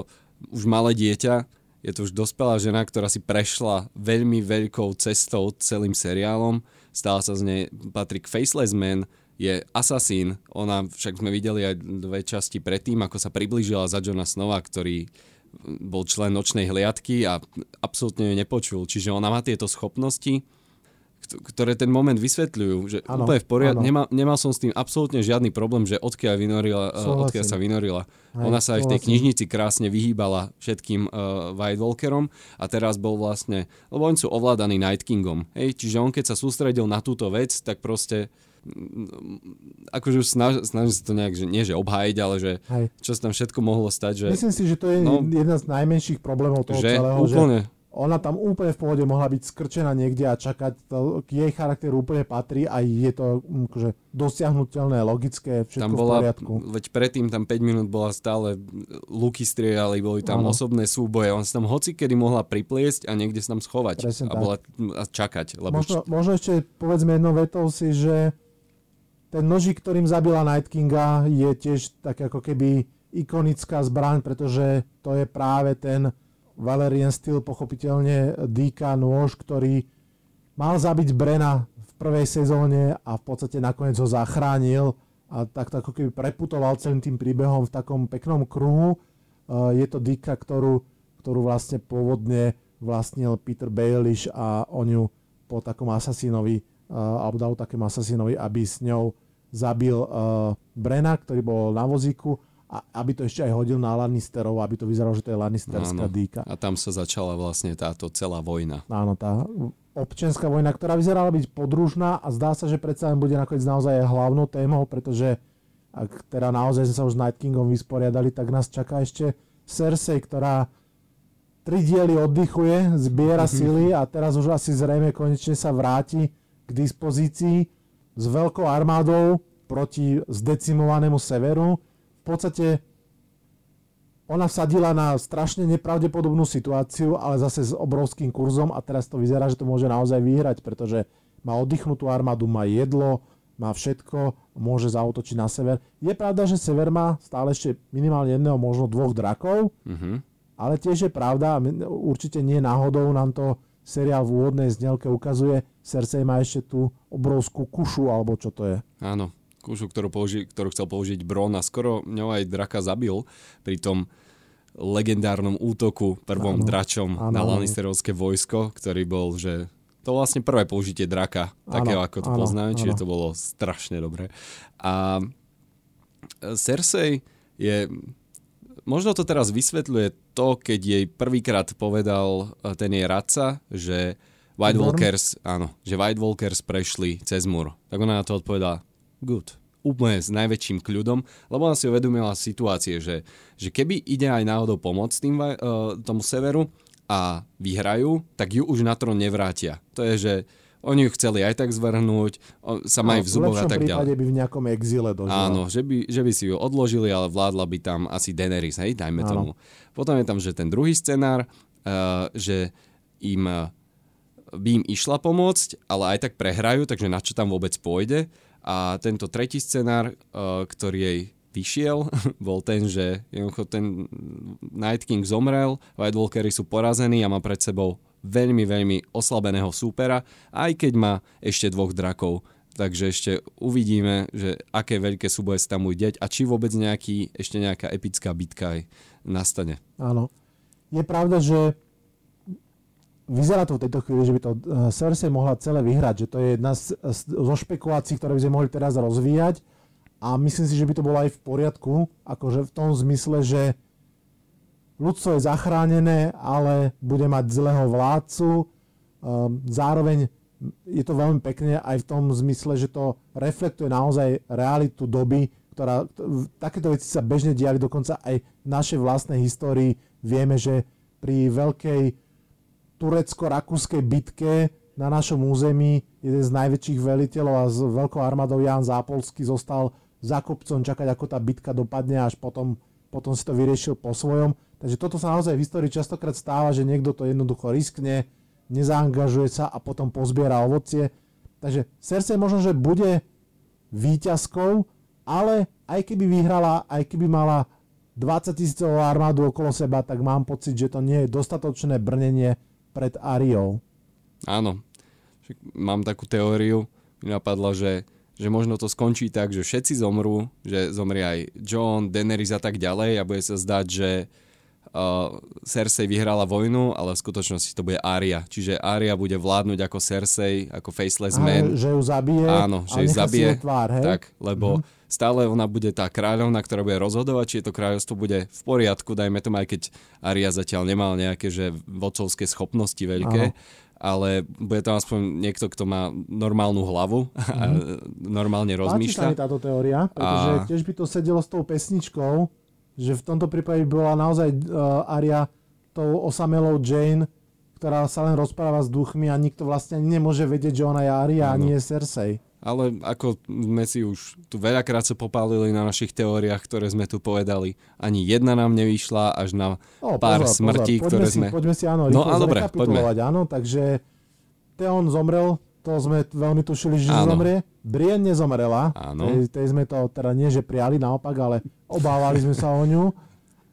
už malé dieťa, je to už dospelá žena, ktorá si prešla veľmi veľkou cestou celým seriálom. Stala sa z nej Patrick Faceless Man, je asasín. Ona však sme videli aj dve časti predtým, ako sa priblížila za Johna Snova, ktorý bol člen nočnej hliadky a absolútne ju nepočul. Čiže ona má tieto schopnosti, ktoré ten moment vysvetľujú, že ano, úplne v poriadku, nemal, nemal som s tým absolútne žiadny problém, že odkiaľ, vynorila, uh, odkiaľ sa vynorila. Aj, Ona sa aj v tej knižnici krásne vyhýbala všetkým uh, White Walkerom a teraz bol vlastne, lebo oni sú ovládaní Night Kingom, hej, čiže on keď sa sústredil na túto vec, tak proste akože už snaž, snažím sa to nejak, že nie že obhájiť, ale že Hej. čo sa tam všetko mohlo stať. Že, Myslím si, že to je no, jeden z najmenších problémov toho že, celého. Úplne. Že ona tam úplne v pohode mohla byť skrčená niekde a čakať, to k jej charakteru úplne patrí a je to mm, akože dosiahnutelné, logické, všetko tam bola, v poriadku. Veď predtým tam 5 minút bola stále luky striali, boli tam ano. osobné súboje, on sa tam hoci kedy mohla pripliesť a niekde sa tam schovať Presne a, bola, a čakať. Lebo možno, č... možno ešte povedzme jednou vetou si, že ten nožík, ktorým zabila Night Kinga, je tiež tak ako keby ikonická zbraň, pretože to je práve ten Valerian Steel, pochopiteľne Dika nôž, ktorý mal zabiť Brena v prvej sezóne a v podstate nakoniec ho zachránil a tak ako keby preputoval celým tým príbehom v takom peknom kruhu. Eh, je to Dika, ktorú, ktorú vlastne pôvodne vlastnil Peter Baelish a on ju po takom asasínovi eh, alebo dal takému asasínovi, aby s ňou zabil uh, Brena, ktorý bol na vozíku a aby to ešte aj hodil na Lannisterov, aby to vyzeralo, že to je Lannisterská dýka. A tam sa začala vlastne táto celá vojna. Áno, tá občianská vojna, ktorá vyzerala byť podružná a zdá sa, že predsa len bude nakoniec naozaj hlavnou témou, pretože ak teda naozaj sme sa už s Night Kingom vysporiadali, tak nás čaká ešte Cersei, ktorá tri diely oddychuje, zbiera mm-hmm. sily a teraz už asi zrejme konečne sa vráti k dispozícii s veľkou armádou proti zdecimovanému severu. Podstate ona vsadila na strašne nepravdepodobnú situáciu, ale zase s obrovským kurzom a teraz to vyzerá, že to môže naozaj vyhrať, pretože má oddychnutú armádu, má jedlo, má všetko, môže zautočiť na sever. Je pravda, že sever má stále ešte minimálne jedného, možno dvoch drakov, mm-hmm. ale tiež je pravda, určite nie náhodou nám to seriál v úvodnej znielke ukazuje, Cersei má ešte tú obrovskú kušu, alebo čo to je. Áno, kušu, ktorú, použi- ktorú chcel použiť Bron a skoro ňou aj draka zabil pri tom legendárnom útoku prvom áno, dračom áno, na Lannisterovské vojsko, ktorý bol, že to vlastne prvé použitie draka, takého ako to áno, poznáme, čiže áno. to bolo strašne dobré. A Cersei je... Možno to teraz vysvetľuje to, keď jej prvýkrát povedal eh, ten jej radca, že White? Walkers, áno, že White Walkers prešli cez múr. Tak ona na to odpovedala, good. Úplne s najväčším kľudom, lebo ona si uvedomila situácie, že, že keby ide aj náhodou pomôcť tým, uh, tomu severu a vyhrajú, tak ju už na trón nevrátia. To je, že oni ju chceli aj tak zvrhnúť, sa majú v zuboch a tak ďalej. by v nejakom exíle dožila. Áno, že by, že by si ju odložili, ale vládla by tam asi Daenerys, hej, dajme Áno. tomu. Potom je tam, že ten druhý scenár, uh, že im uh, by im išla pomôcť, ale aj tak prehrajú, takže na čo tam vôbec pôjde. A tento tretí scenár, uh, ktorý jej vyšiel, bol ten, že jednoducho ten Night King zomrel, White Walkery sú porazení a má pred sebou veľmi, veľmi oslabeného súpera, aj keď má ešte dvoch drakov. Takže ešte uvidíme, že aké veľké súboje sa tam budú deť a či vôbec nejaký, ešte nejaká epická bitka aj nastane. Áno. Je pravda, že vyzerá to v tejto chvíli, že by to eh, Cersei mohla celé vyhrať, že to je jedna z, z- zo špekulácií, ktoré by sme mohli teraz rozvíjať. A myslím si, že by to bolo aj v poriadku, akože v tom zmysle, že ľudstvo je zachránené, ale bude mať zlého vládcu, um, zároveň je to veľmi pekne aj v tom zmysle, že to reflektuje naozaj realitu doby, ktorá, takéto veci sa bežne diali, dokonca aj v našej vlastnej histórii. Vieme, že pri veľkej turecko-rakúskej bitke na našom území jeden z najväčších veliteľov a s veľkou armádou Jan Zápolský zostal za kopcom čakať, ako tá bitka dopadne, až potom, potom si to vyriešil po svojom. Takže toto sa naozaj v histórii častokrát stáva, že niekto to jednoducho riskne, nezaangažuje sa a potom pozbiera ovocie. Takže Cersei možno, že bude výťazkou, ale aj keby vyhrala, aj keby mala 20 tisícovú armádu okolo seba, tak mám pocit, že to nie je dostatočné brnenie pred Ariou. Áno. Mám takú teóriu, mi napadla, že, že možno to skončí tak, že všetci zomrú, že zomrie aj John, Daenerys a tak ďalej a bude sa zdať, že uh, Cersei vyhrala vojnu, ale v skutočnosti to bude Arya. Čiže Arya bude vládnuť ako Cersei, ako faceless A, man. že ju zabije, Áno, že ju zabije. tvár, hej? Tak, lebo stále ona bude tá kráľovna, ktorá bude rozhodovať, či to kráľovstvo bude v poriadku, dajme tomu, aj keď Arya zatiaľ nemal nejaké že vodcovské schopnosti veľké, ale bude tam aspoň niekto, kto má normálnu hlavu a normálne Páči sa rozmýšľa. mi táto teória, pretože A- tiež by to sedelo s tou pesničkou, že v tomto prípade bola naozaj uh, Aria tou osamelou Jane, ktorá sa len rozpráva s duchmi a nikto vlastne nemôže vedieť, že ona je Aria a Áno. nie je Cersei. Ale ako sme si už tu veľakrát sa popálili na našich teóriách, ktoré sme tu povedali, ani jedna nám nevyšla až na O, pár pozor, smrtí, pozor. ktoré poďme sme... Si, poďme si áno, No, a dobre, zrekapitulovať, áno, takže Theon zomrel, to sme veľmi tušili, že Áno. zomrie. Brienne nezomrela, Áno. tej, tej sme to teda nie, že priali naopak, ale obávali sme sa o ňu.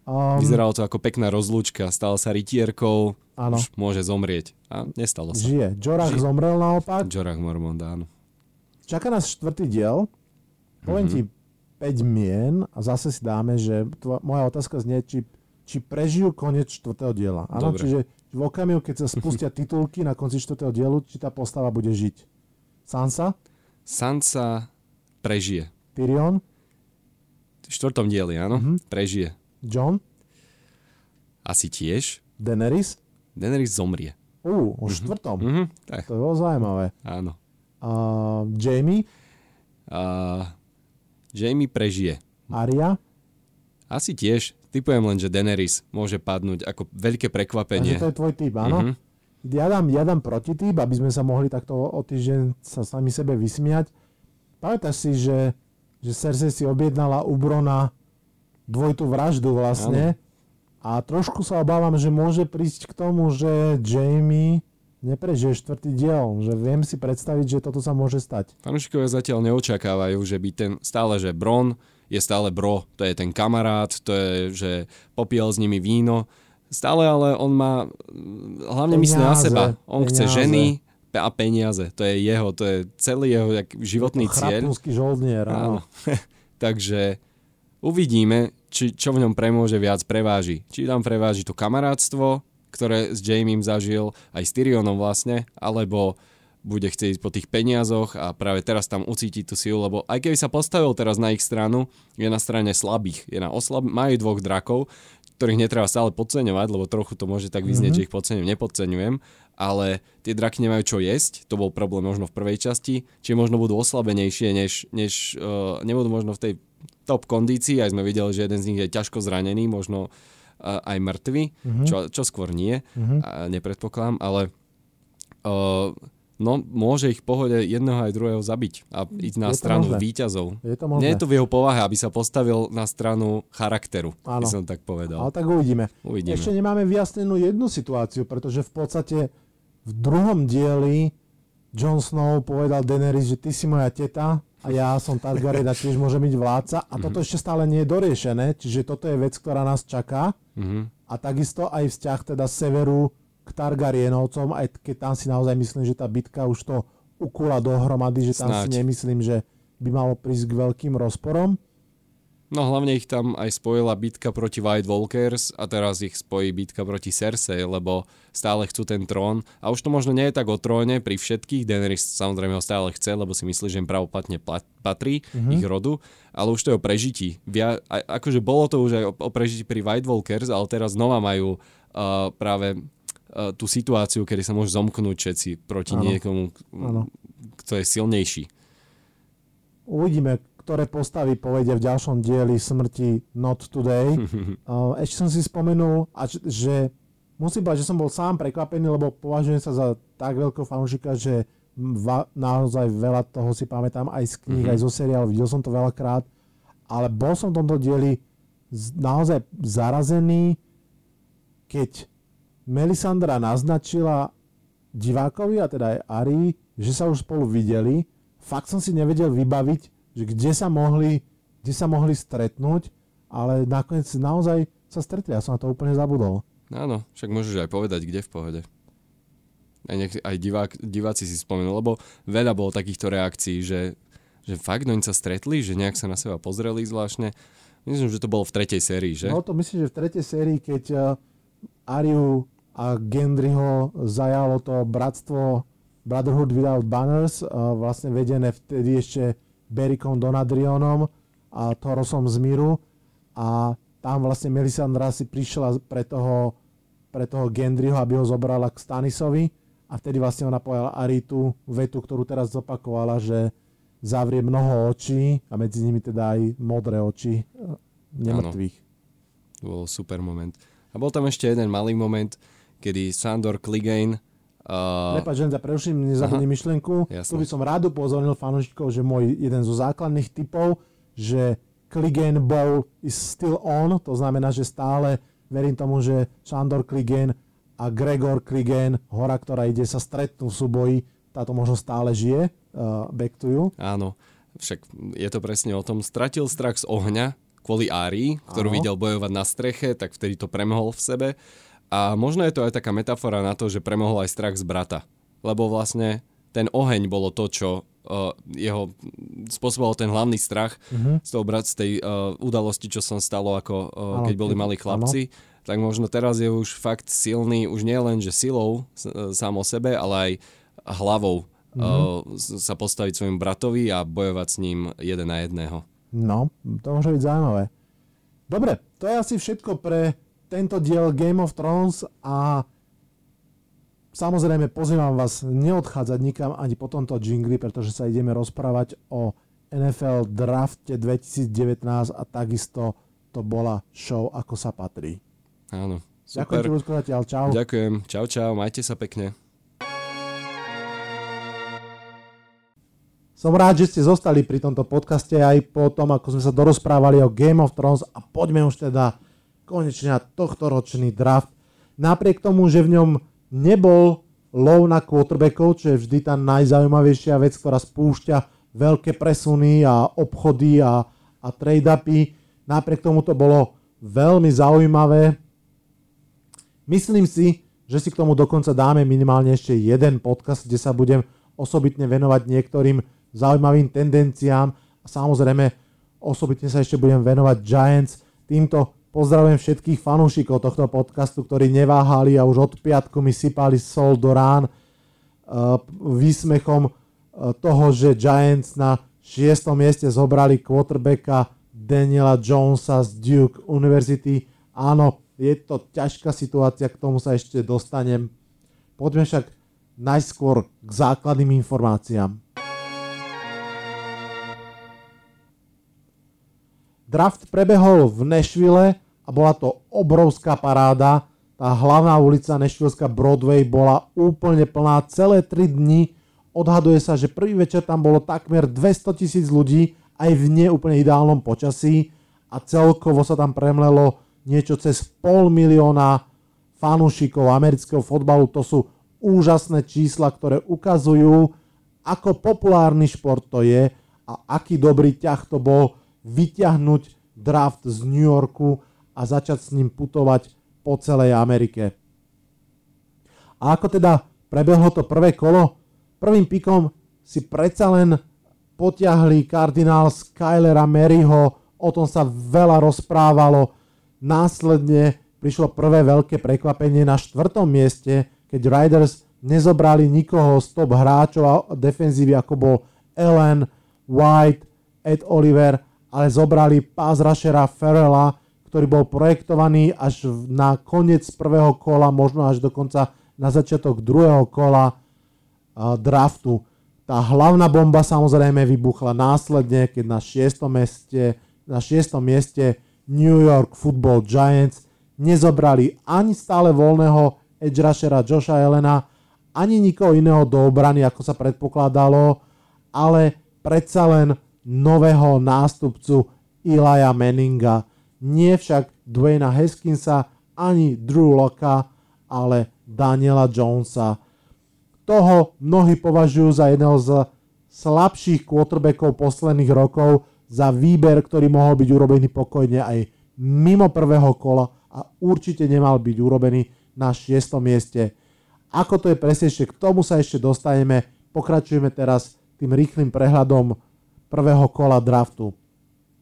Um, Vyzeralo to ako pekná rozlúčka, stala sa rytierkou, Áno. už môže zomrieť. A nestalo sa. žije. Jorah Žije. zomrel naopak. Jorah Mormont, áno. Čaká nás štvrtý diel. Poviem Mhm. ti 5 mien a zase si dáme, že tvo- moja otázka znie, či, či prežijú koniec štvrtého diela. Áno, čiže v okamihu, keď sa spustia titulky na konci štvrtého dielu, či tá postava bude žiť. Sansa, Sansa prežije. Tyrion, V štvrtom dieli, áno? Mhm. Prežije. John, Asi tiež. Daenerys. Daenerys zomrie. Ú, o štvrtom. Mhm, tak, To je bolo zaujímavé. áno. Uh, Jamie, A Jamie prežije. Arya, Asi tiež. Typujem len, že Daenerys môže padnúť ako veľké takže prekvapenie. to je tvoj typ, áno? Mhm. Ja dám, ja dám protityp, aby sme sa mohli takto o týždeň sa sami sebe vysmiať. Pamätáš si, že, že Cersei si objednala u Brona dvojitú vraždu vlastne a trošku sa obávam, že môže prísť k tomu, že Jamie neprežije štvrtý diel, že viem si predstaviť, že toto sa môže stať. Fanúšikovia zatiaľ neočakávajú, že by ten stále, že Bron je stále bro, to je ten kamarát, to je, že popiel s nimi víno. Stále ale on má, hlavne myslí na Peniaze, seba. On chce peniaze. ženy pe- a peniaze. To je jeho, to je celý jeho životný cieľ. Chrapnúsky žoldnier, áno. Áno. Takže uvidíme, či, čo v ňom premôže viac preváži. Či tam preváži to kamarátstvo, ktoré s Jamiem zažil, aj s Tyrionom vlastne, alebo bude chcieť po tých peniazoch a práve teraz tam ucíti tú silu, lebo aj keby sa postavil teraz na ich stranu, je na strane slabých, je na oslab... majú dvoch drakov, ktorých netreba stále podceňovať, lebo trochu to môže tak vyznieť, mm-hmm. že ich podceňujem, nepodceňujem, ale tie draky nemajú čo jesť, to bol problém možno v prvej časti, čiže možno budú oslabenejšie, než, než uh, nebudú možno v tej top kondícii, aj sme videli, že jeden z nich je ťažko zranený, možno aj mŕtvy, mm-hmm. čo, čo skôr nie, mm-hmm. uh, nepredpokladám, ale uh, no môže ich v pohode jedného aj druhého zabiť a ísť na je stranu možné. výťazov. Je to možné. Nie je to v jeho povahe, aby sa postavil na stranu charakteru, by som tak povedal. Ale tak uvidíme. uvidíme. Ešte nemáme vyjasnenú jednu situáciu, pretože v podstate v druhom dieli Jon Snow povedal Daenerys, že ty si moja teta a ja som Targaryen a tiež môže byť vládca a mm-hmm. toto ešte stále nie je doriešené, čiže toto je vec, ktorá nás čaká mm-hmm. a takisto aj vzťah teda severu k Targaryenovcom, aj keď tam si naozaj myslím, že tá bitka už to ukula dohromady, že tam Snáď. si nemyslím, že by malo prísť k veľkým rozporom. No hlavne ich tam aj spojila bitka proti White Walkers a teraz ich spojí bitka proti Cersei, lebo stále chcú ten trón. A už to možno nie je tak o tróne pri všetkých, Daenerys samozrejme ho stále chce, lebo si myslí, že im pravoplatne patrí mm-hmm. ich rodu, ale už to je o prežití. Via, a, akože bolo to už aj o, o prežití pri White Walkers, ale teraz znova majú uh, práve uh, tú situáciu, kedy sa môžu zomknúť všetci proti ano. niekomu, ano. kto je silnejší. Uvidíme, ktoré postavy povedia v ďalšom dieli smrti Not Today. ešte som si spomenul, že musím povedať, že som bol sám prekvapený, lebo považujem sa za tak veľkého fanúšika, že va, naozaj veľa toho si pamätám aj z kníh, mm-hmm. aj zo seriálu, videl som to veľakrát, ale bol som v tomto dieli naozaj zarazený, keď Melisandra naznačila divákovi, a teda aj Ari, že sa už spolu videli. Fakt som si nevedel vybaviť, že kde sa mohli, kde sa mohli stretnúť, ale nakoniec naozaj sa stretli. Ja som na to úplne zabudol. Áno, však môžeš aj povedať, kde v pohode. Aj, nech, aj divák, diváci si spomenul, lebo veľa bolo takýchto reakcií, že, že fakt oni sa stretli, že nejak sa na seba pozreli zvláštne. Myslím, že to bolo v tretej sérii, že? No to myslím, že v tretej sérii, keď uh, Ariu a Gendryho zajalo to bratstvo Brotherhood Without Banners, vlastne vedené vtedy ešte Berikom Donadrionom a Torosom z Miru a tam vlastne Melisandra si prišla pre toho, pre toho Gendryho, aby ho zobrala k Stanisovi a vtedy vlastne ona povedala Aritu vetu, ktorú teraz zopakovala, že zavrie mnoho očí a medzi nimi teda aj modré oči e, nemrtvých. To bol super moment. A bol tam ešte jeden malý moment, kedy Sandor Clegane Uh, Prepač, že preruším, nezabudni myšlienku. Jasne. Tu by som rád upozornil fanúšikov, že môj jeden zo základných typov, že Clegane Bowl is still on, to znamená, že stále verím tomu, že Sandor Clegane a Gregor Clegane, hora, ktorá ide, sa stretnú v súboji, táto možno stále žije, uh, back to you. Áno, však je to presne o tom, stratil strach z ohňa kvôli Árii, ktorú Áno. videl bojovať na streche, tak vtedy to premohol v sebe a možno je to aj taká metafora na to, že premohol aj strach z brata. Lebo vlastne ten oheň bolo to, čo uh, jeho spôsoboval ten hlavný strach mm-hmm. z, toho brat, z tej uh, udalosti, čo sa stalo, ako uh, keď boli malí chlapci. Ano. Tak možno teraz je už fakt silný, už nie len, že silou uh, sám o sebe, ale aj hlavou mm-hmm. uh, sa postaviť svojim bratovi a bojovať s ním jeden na jedného. No, to môže byť zaujímavé. Dobre, to je asi všetko pre tento diel Game of Thrones a samozrejme pozývam vás neodchádzať nikam ani po tomto jingli, pretože sa ideme rozprávať o NFL drafte 2019 a takisto to bola show ako sa patrí. Áno. Super. Ďakujem ti, Ľudko, zatiaľ. Čau. Ďakujem. Čau, čau. Majte sa pekne. Som rád, že ste zostali pri tomto podcaste aj po tom, ako sme sa dorozprávali o Game of Thrones a poďme už teda konečne tohto ročný draft. Napriek tomu, že v ňom nebol low na quarterbackov, čo je vždy tá najzaujímavejšia vec, ktorá spúšťa veľké presuny a obchody a, a trade-upy. Napriek tomu to bolo veľmi zaujímavé. Myslím si, že si k tomu dokonca dáme minimálne ešte jeden podcast, kde sa budem osobitne venovať niektorým zaujímavým tendenciám a samozrejme osobitne sa ešte budem venovať Giants. Týmto Pozdravujem všetkých fanúšikov tohto podcastu, ktorí neváhali a už od piatku mi sypali sol do rán uh, výsmechom uh, toho, že Giants na 6. mieste zobrali quarterbacka Daniela Jonesa z Duke University. Áno, je to ťažká situácia, k tomu sa ešte dostanem. Poďme však najskôr k základným informáciám. Draft prebehol v Nashville a bola to obrovská paráda. Tá hlavná ulica Nashvilleská Broadway bola úplne plná celé 3 dni. Odhaduje sa, že prvý večer tam bolo takmer 200 tisíc ľudí aj v neúplne ideálnom počasí a celkovo sa tam premlelo niečo cez pol milióna fanúšikov amerického fotbalu. To sú úžasné čísla, ktoré ukazujú, ako populárny šport to je a aký dobrý ťah to bol vyťahnuť draft z New Yorku a začať s ním putovať po celej Amerike. A ako teda prebehlo to prvé kolo? Prvým pikom si predsa len potiahli kardinál Skylera Maryho, o tom sa veľa rozprávalo. Následne prišlo prvé veľké prekvapenie na štvrtom mieste, keď Riders nezobrali nikoho z top hráčov a defenzívy, ako bol Ellen, White, Ed Oliver ale zobrali pass rushera Ferrella, ktorý bol projektovaný až na koniec prvého kola, možno až dokonca na začiatok druhého kola uh, draftu. Tá hlavná bomba samozrejme vybuchla následne, keď na 6. mieste, na 6. mieste New York Football Giants nezobrali ani stále voľného edge rushera Josha Elena, ani nikoho iného do obrany, ako sa predpokladalo, ale predsa len nového nástupcu Ilaja Manninga. Nie však Dwayna Haskinsa ani Drew Locka, ale Daniela Jonesa. Toho mnohí považujú za jedného z slabších quarterbackov posledných rokov, za výber, ktorý mohol byť urobený pokojne aj mimo prvého kola a určite nemal byť urobený na 6. mieste. Ako to je presnejšie, k tomu sa ešte dostaneme. Pokračujeme teraz tým rýchlým prehľadom prvého kola draftu.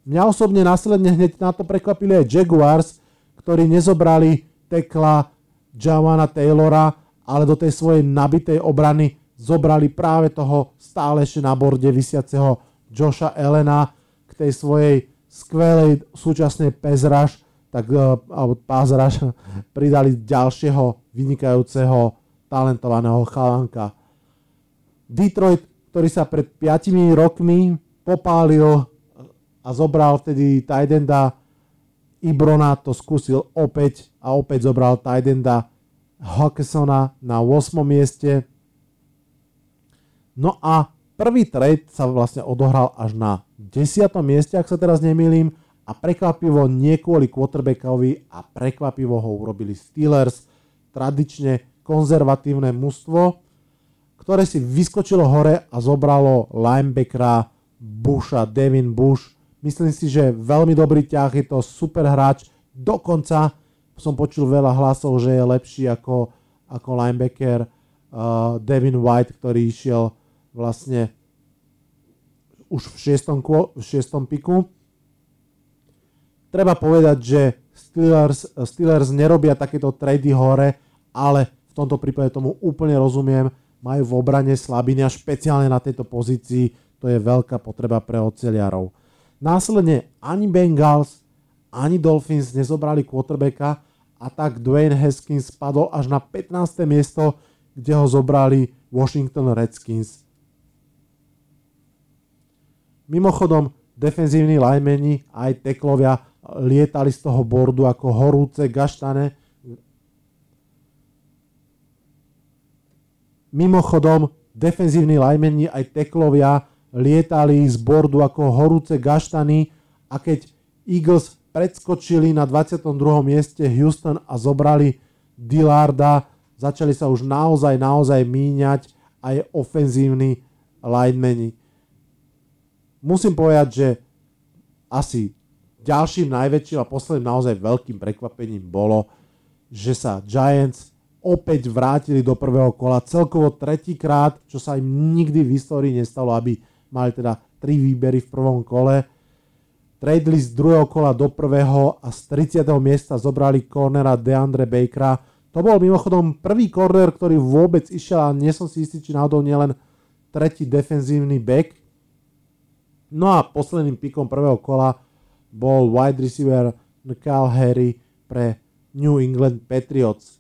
Mňa osobne následne hneď na to prekvapili aj Jaguars, ktorí nezobrali tekla Javana Taylora, ale do tej svojej nabitej obrany zobrali práve toho stále ešte na borde vysiaceho Josha Elena k tej svojej skvelej súčasnej pezraž, tak, e, alebo pázraž, pridali ďalšieho vynikajúceho talentovaného chalanka. Detroit, ktorý sa pred 5 rokmi popálil a zobral vtedy Tidenda Ibrona, to skúsil opäť a opäť zobral Tidenda Hawkesona na 8. mieste. No a prvý trade sa vlastne odohral až na 10. mieste, ak sa teraz nemýlim, a prekvapivo nie kvôli quarterbackovi a prekvapivo ho urobili Steelers, tradične konzervatívne mužstvo, ktoré si vyskočilo hore a zobralo linebackera Busha, Devin Bush. Myslím si, že veľmi dobrý ťah, je to super hráč. Dokonca som počul veľa hlasov, že je lepší ako, ako linebacker uh, Devin White, ktorý išiel vlastne už v šiestom, v šiestom piku. Treba povedať, že Steelers, Steelers nerobia takéto trady hore, ale v tomto prípade tomu úplne rozumiem. Majú v obrane slabiny a špeciálne na tejto pozícii to je veľká potreba pre oceliarov. Následne ani Bengals, ani Dolphins nezobrali quarterbacka a tak Dwayne Haskins spadol až na 15. miesto, kde ho zobrali Washington Redskins. Mimochodom, defenzívni lajmeni aj teklovia lietali z toho bordu ako horúce gaštane. Mimochodom, defenzívni lajmeni aj teklovia lietali z bordu ako horúce gaštany a keď Eagles predskočili na 22. mieste Houston a zobrali Dillarda, začali sa už naozaj, naozaj míňať aj ofenzívni linemeni. Musím povedať, že asi ďalším najväčším a posledným naozaj veľkým prekvapením bolo, že sa Giants opäť vrátili do prvého kola celkovo tretíkrát, čo sa im nikdy v histórii nestalo, aby mali teda tri výbery v prvom kole. tradeli z druhého kola do prvého a z 30. miesta zobrali cornera Deandre Bakera. To bol mimochodom prvý corner, ktorý vôbec išiel a nie som si istý, či náhodou nielen tretí defenzívny back. No a posledným pikom prvého kola bol wide receiver Nakal Harry pre New England Patriots.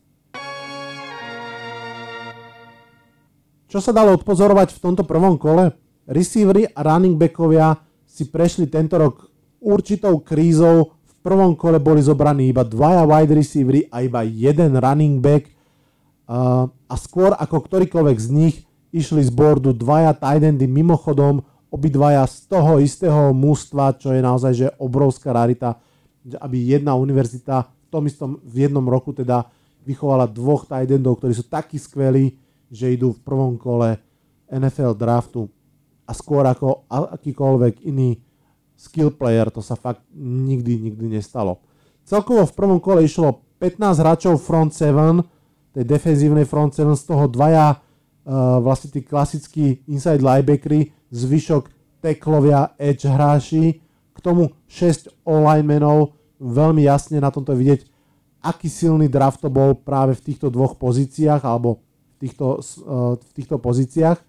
Čo sa dalo odpozorovať v tomto prvom kole? Receivery a running backovia si prešli tento rok určitou krízou. V prvom kole boli zobraní iba dvaja wide receivery a iba jeden running back. a skôr ako ktorýkoľvek z nich išli z boardu dvaja tight endy mimochodom, obidvaja z toho istého mústva, čo je naozaj že obrovská rarita, aby jedna univerzita v tom istom v jednom roku teda vychovala dvoch tight endov, ktorí sú takí skvelí, že idú v prvom kole NFL draftu a skôr ako akýkoľvek iný skill player, to sa fakt nikdy, nikdy nestalo. Celkovo v prvom kole išlo 15 hráčov front 7, tej defenzívnej front 7, z toho dvaja uh, vlastne tí klasickí inside linebackery, zvyšok teklovia edge hráči, k tomu 6 online menov, veľmi jasne na tomto vidieť, aký silný draft to bol práve v týchto dvoch pozíciách, alebo týchto, uh, v týchto pozíciách.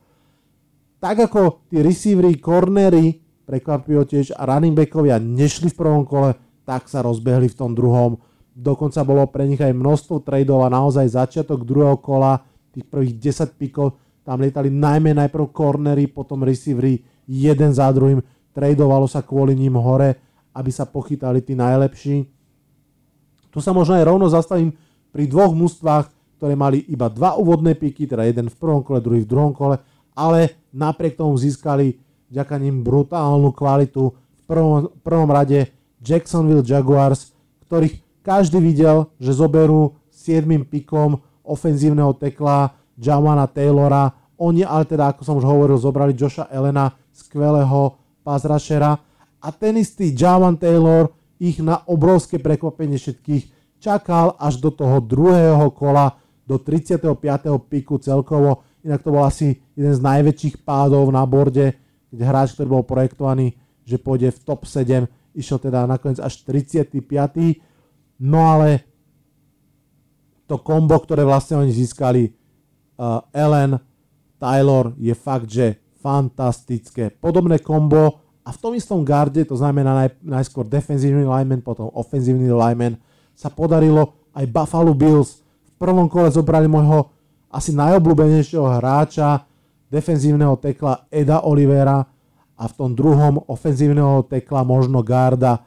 Tak ako tí receivery, cornery, prekvapivo tiež, a running backovia nešli v prvom kole, tak sa rozbehli v tom druhom. Dokonca bolo pre nich aj množstvo tradeov a naozaj začiatok druhého kola, tých prvých 10 pikov, tam lietali najmä najprv cornery, potom receivery, jeden za druhým. Tradovalo sa kvôli ním hore, aby sa pochytali tí najlepší. Tu sa možno aj rovno zastavím pri dvoch mústvách, ktoré mali iba dva úvodné piky, teda jeden v prvom kole, druhý v druhom kole, ale napriek tomu získali vďaka ním brutálnu kvalitu. V prvom, prvom rade Jacksonville Jaguars, ktorých každý videl, že zoberú 7 pikom ofenzívneho tekla Jamana Taylora. Oni ale teda, ako som už hovoril, zobrali Josha Elena, skvelého pazrašera a ten istý Javan Taylor ich na obrovské prekvapenie všetkých čakal až do toho druhého kola do 35. piku celkovo. Inak to bol asi jeden z najväčších pádov na borde, kde hráč, ktorý bol projektovaný, že pôjde v top 7, išiel teda nakoniec až 35. No ale to kombo, ktoré vlastne oni získali, uh, Ellen, Taylor, je fakt, že fantastické. Podobné kombo a v tom istom garde, to znamená naj, najskôr defenzívny lineman, potom ofenzívny lineman, sa podarilo aj Buffalo Bills prvom kole zobrali môjho asi najobľúbenejšieho hráča, defenzívneho tekla Eda Olivera a v tom druhom ofenzívneho tekla možno garda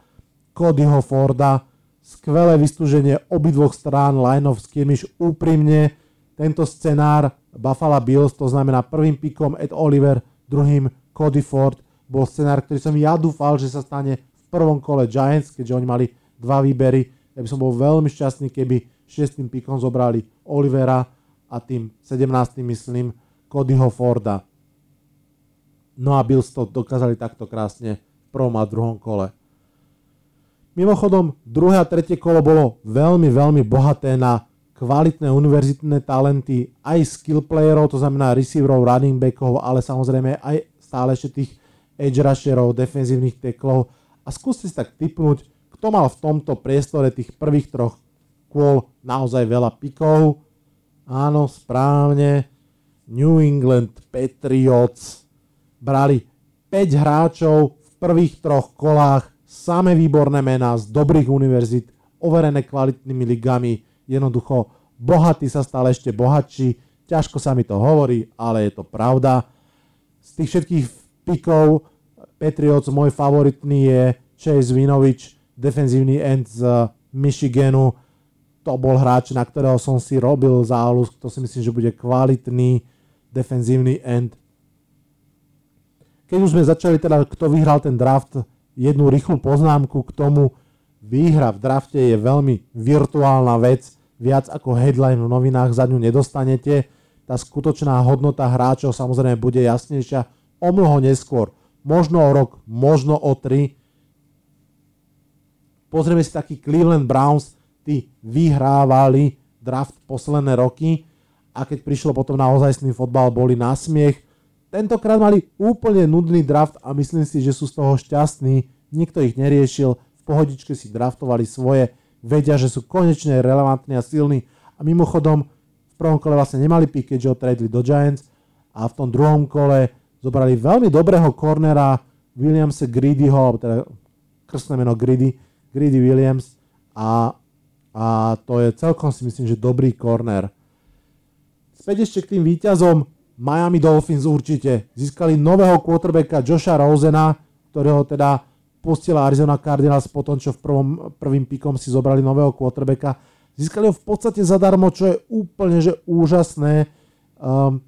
Codyho Forda. Skvelé vystúženie obidvoch strán line of skirmish úprimne. Tento scenár Buffalo Bills, to znamená prvým pikom Ed Oliver, druhým Cody Ford, bol scenár, ktorý som ja dúfal, že sa stane v prvom kole Giants, keďže oni mali dva výbery. Ja by som bol veľmi šťastný, keby 6. pikom zobrali Olivera a tým 17. myslím Codyho Forda. No a Bills to dokázali takto krásne v prvom a druhom kole. Mimochodom, druhé a tretie kolo bolo veľmi, veľmi bohaté na kvalitné univerzitné talenty, aj skill playerov, to znamená receiverov, running backov, ale samozrejme aj stále ešte tých edge rusherov, defenzívnych teklov. A skúste si tak typnúť, kto mal v tomto priestore tých prvých troch kôl naozaj veľa pikov. Áno, správne. New England Patriots brali 5 hráčov v prvých troch kolách, same výborné mená z dobrých univerzít, overené kvalitnými ligami, jednoducho bohatí sa stále ešte bohatší, ťažko sa mi to hovorí, ale je to pravda. Z tých všetkých pikov Patriots môj favoritný je Chase Vinovič, defenzívny end z Michiganu, to bol hráč, na ktorého som si robil záľus, to si myslím, že bude kvalitný defenzívny end. Keď už sme začali teda, kto vyhral ten draft, jednu rýchlu poznámku k tomu, výhra v drafte je veľmi virtuálna vec, viac ako headline v novinách za ňu nedostanete. Tá skutočná hodnota hráčov samozrejme bude jasnejšia o mnoho neskôr. Možno o rok, možno o tri. Pozrieme si taký Cleveland Browns, tí vyhrávali draft posledné roky a keď prišlo potom na ozajstný fotbal, boli na smiech. Tentokrát mali úplne nudný draft a myslím si, že sú z toho šťastní, nikto ich neriešil, v pohodičke si draftovali svoje, vedia, že sú konečne relevantní a silní. A mimochodom v prvom kole vlastne nemali pick, keďže ho tradeli do Giants a v tom druhom kole zobrali veľmi dobrého cornera Williamsa alebo teda krstné meno Greedy, Greedy Williams. A, a to je celkom si myslím, že dobrý corner. Späť ešte k tým výťazom Miami Dolphins určite. Získali nového quarterbacka Josha Rosena, ktorého teda pustila Arizona Cardinals po tom, čo v prvom, prvým pikom si zobrali nového quarterbacka. Získali ho v podstate zadarmo, čo je úplne že úžasné. Um,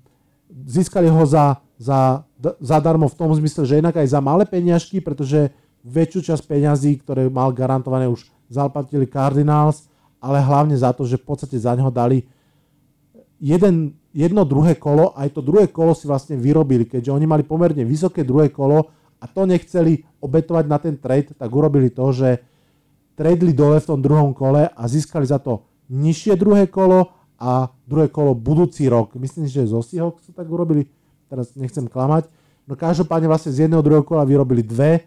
získali ho za, za, zadarmo v tom zmysle, že jednak aj za malé peniažky, pretože väčšiu časť peňazí, ktoré mal garantované už zaplatili Cardinals, ale hlavne za to, že v podstate za neho dali jeden, jedno druhé kolo, aj to druhé kolo si vlastne vyrobili, keďže oni mali pomerne vysoké druhé kolo a to nechceli obetovať na ten trade, tak urobili to, že tradeli dole v tom druhom kole a získali za to nižšie druhé kolo a druhé kolo budúci rok. Myslím, že zo Seahawks to tak urobili, teraz nechcem klamať. No každopádne vlastne z jedného druhého kola vyrobili dve,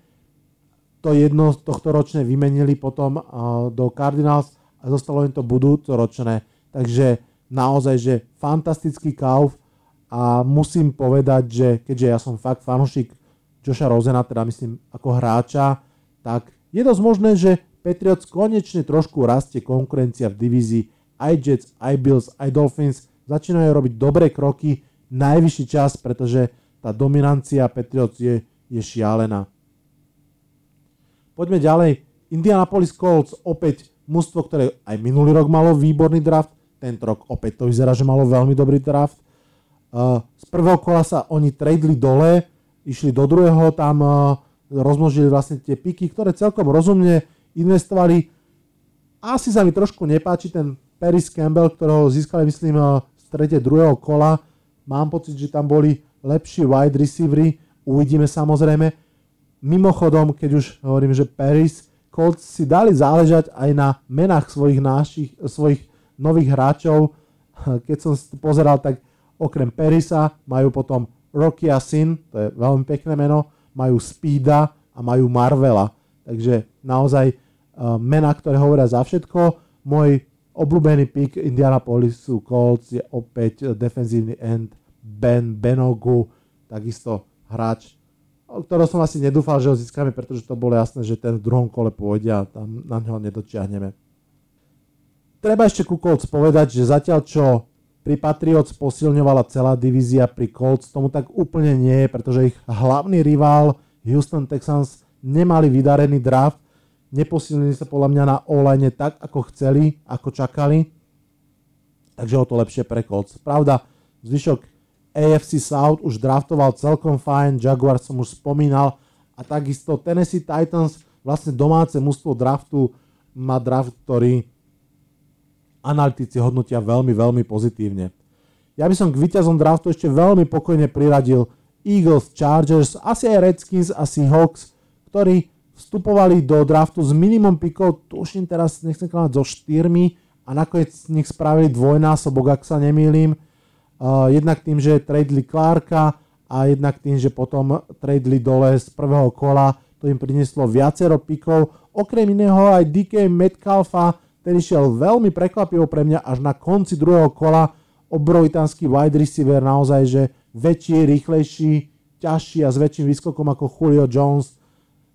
to jedno tohto ročné vymenili potom do Cardinals a zostalo im to budúcoročné. Takže naozaj, že fantastický kauf a musím povedať, že keďže ja som fakt fanúšik Joša Rozena, teda myslím ako hráča, tak je dosť možné, že Patriots konečne trošku rastie konkurencia v divízii aj Jets, aj Bills, aj Dolphins začínajú robiť dobré kroky, najvyšší čas, pretože tá dominancia Patriots je, je šialená. Poďme ďalej. Indianapolis Colts opäť mužstvo, ktoré aj minulý rok malo výborný draft, tento rok opäť to vyzerá, že malo veľmi dobrý draft. Uh, z prvého kola sa oni tradeli dole, išli do druhého, tam uh, rozmnožili vlastne tie piky, ktoré celkom rozumne investovali. Asi sa mi trošku nepáči ten Paris Campbell, ktorého získali, myslím, v strede druhého kola. Mám pocit, že tam boli lepší wide receivery, uvidíme samozrejme. Mimochodom, keď už hovorím, že Paris, Colts si dali záležať aj na menách svojich, našich, svojich nových hráčov. Keď som pozeral, tak okrem Perisa majú potom Rocky a Sin, to je veľmi pekné meno, majú Speeda a majú Marvela. Takže naozaj uh, mená, ktoré hovoria za všetko. Môj obľúbený pick Indianapolisu Colts je opäť defenzívny end Ben Benogu, takisto hráč, o ktorého som asi nedúfal, že ho získame, pretože to bolo jasné, že ten v druhom kole pôjde a tam na neho nedočiahneme. Treba ešte ku Colts povedať, že zatiaľ čo pri Patriots posilňovala celá divízia, pri Colts tomu tak úplne nie je, pretože ich hlavný rival Houston Texans nemali vydarený draft, neposilnili sa podľa mňa na online tak, ako chceli, ako čakali, takže o to lepšie pre Colts. Pravda, zvyšok AFC South už draftoval celkom fajn, Jaguar som už spomínal a takisto Tennessee Titans, vlastne domáce mústvo draftu, má draft, ktorý analytici hodnotia veľmi, veľmi pozitívne. Ja by som k víťazom draftu ešte veľmi pokojne priradil Eagles, Chargers, asi aj Redskins a Seahawks, ktorí vstupovali do draftu s minimum pikov, tuším teraz, nechcem klamať, so štyrmi a nakoniec z nich spravili dvojnásobok, ak sa nemýlim. Jednak tým, že tradeli Clarka a jednak tým, že potom tradeli dole z prvého kola, to im prinieslo viacero pikov. Okrem iného aj DK Metcalfa, ten išiel veľmi prekvapivo pre mňa až na konci druhého kola. Obrovitánsky wide receiver, naozaj, že väčší, rýchlejší, ťažší a s väčším výskokom ako Julio Jones.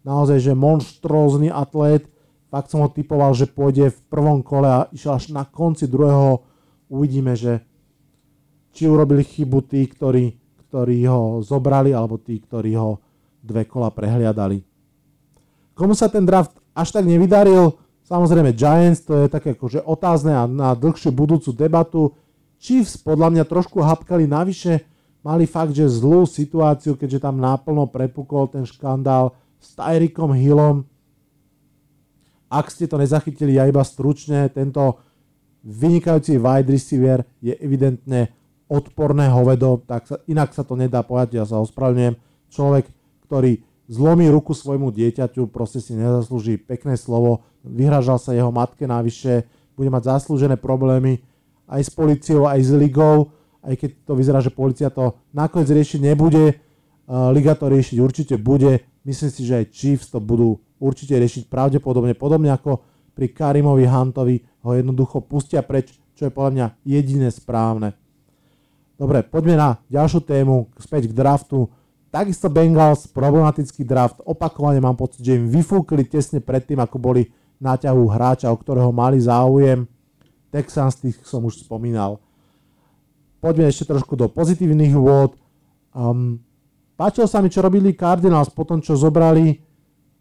Naozaj, že monštrózny atlét. Fakt som ho typoval, že pôjde v prvom kole a išiel až na konci druhého. Uvidíme, že či urobili chybu tí, ktorí, ktorí ho zobrali, alebo tí, ktorí ho dve kola prehliadali. Komu sa ten draft až tak nevydaril, Samozrejme Giants, to je také akože otázne a na dlhšiu budúcu debatu. Chiefs podľa mňa trošku hapkali navyše, mali fakt, že zlú situáciu, keďže tam náplno prepukol ten škandál s Tyrikom Hillom. Ak ste to nezachytili, ja iba stručne, tento vynikajúci wide receiver je evidentne odporné hovedo, tak sa, inak sa to nedá povedať, ja sa ospravedlňujem. Človek, ktorý zlomí ruku svojmu dieťaťu, proste si nezaslúži pekné slovo, vyhražal sa jeho matke navyše, bude mať zaslúžené problémy aj s policiou, aj s ligou, aj keď to vyzerá, že policia to nakoniec riešiť nebude, Liga to riešiť určite bude, myslím si, že aj Chiefs to budú určite riešiť pravdepodobne, podobne ako pri Karimovi Huntovi ho jednoducho pustia preč, čo je podľa mňa jediné správne. Dobre, poďme na ďalšiu tému, späť k draftu. Takisto Bengals, problematický draft. Opakovane mám pocit, že im vyfúkli tesne predtým, ako boli na ťahu hráča, o ktorého mali záujem. Texans, tých som už spomínal. Poďme ešte trošku do pozitívnych vôd. Um, páčilo sa mi, čo robili Cardinals po tom, čo zobrali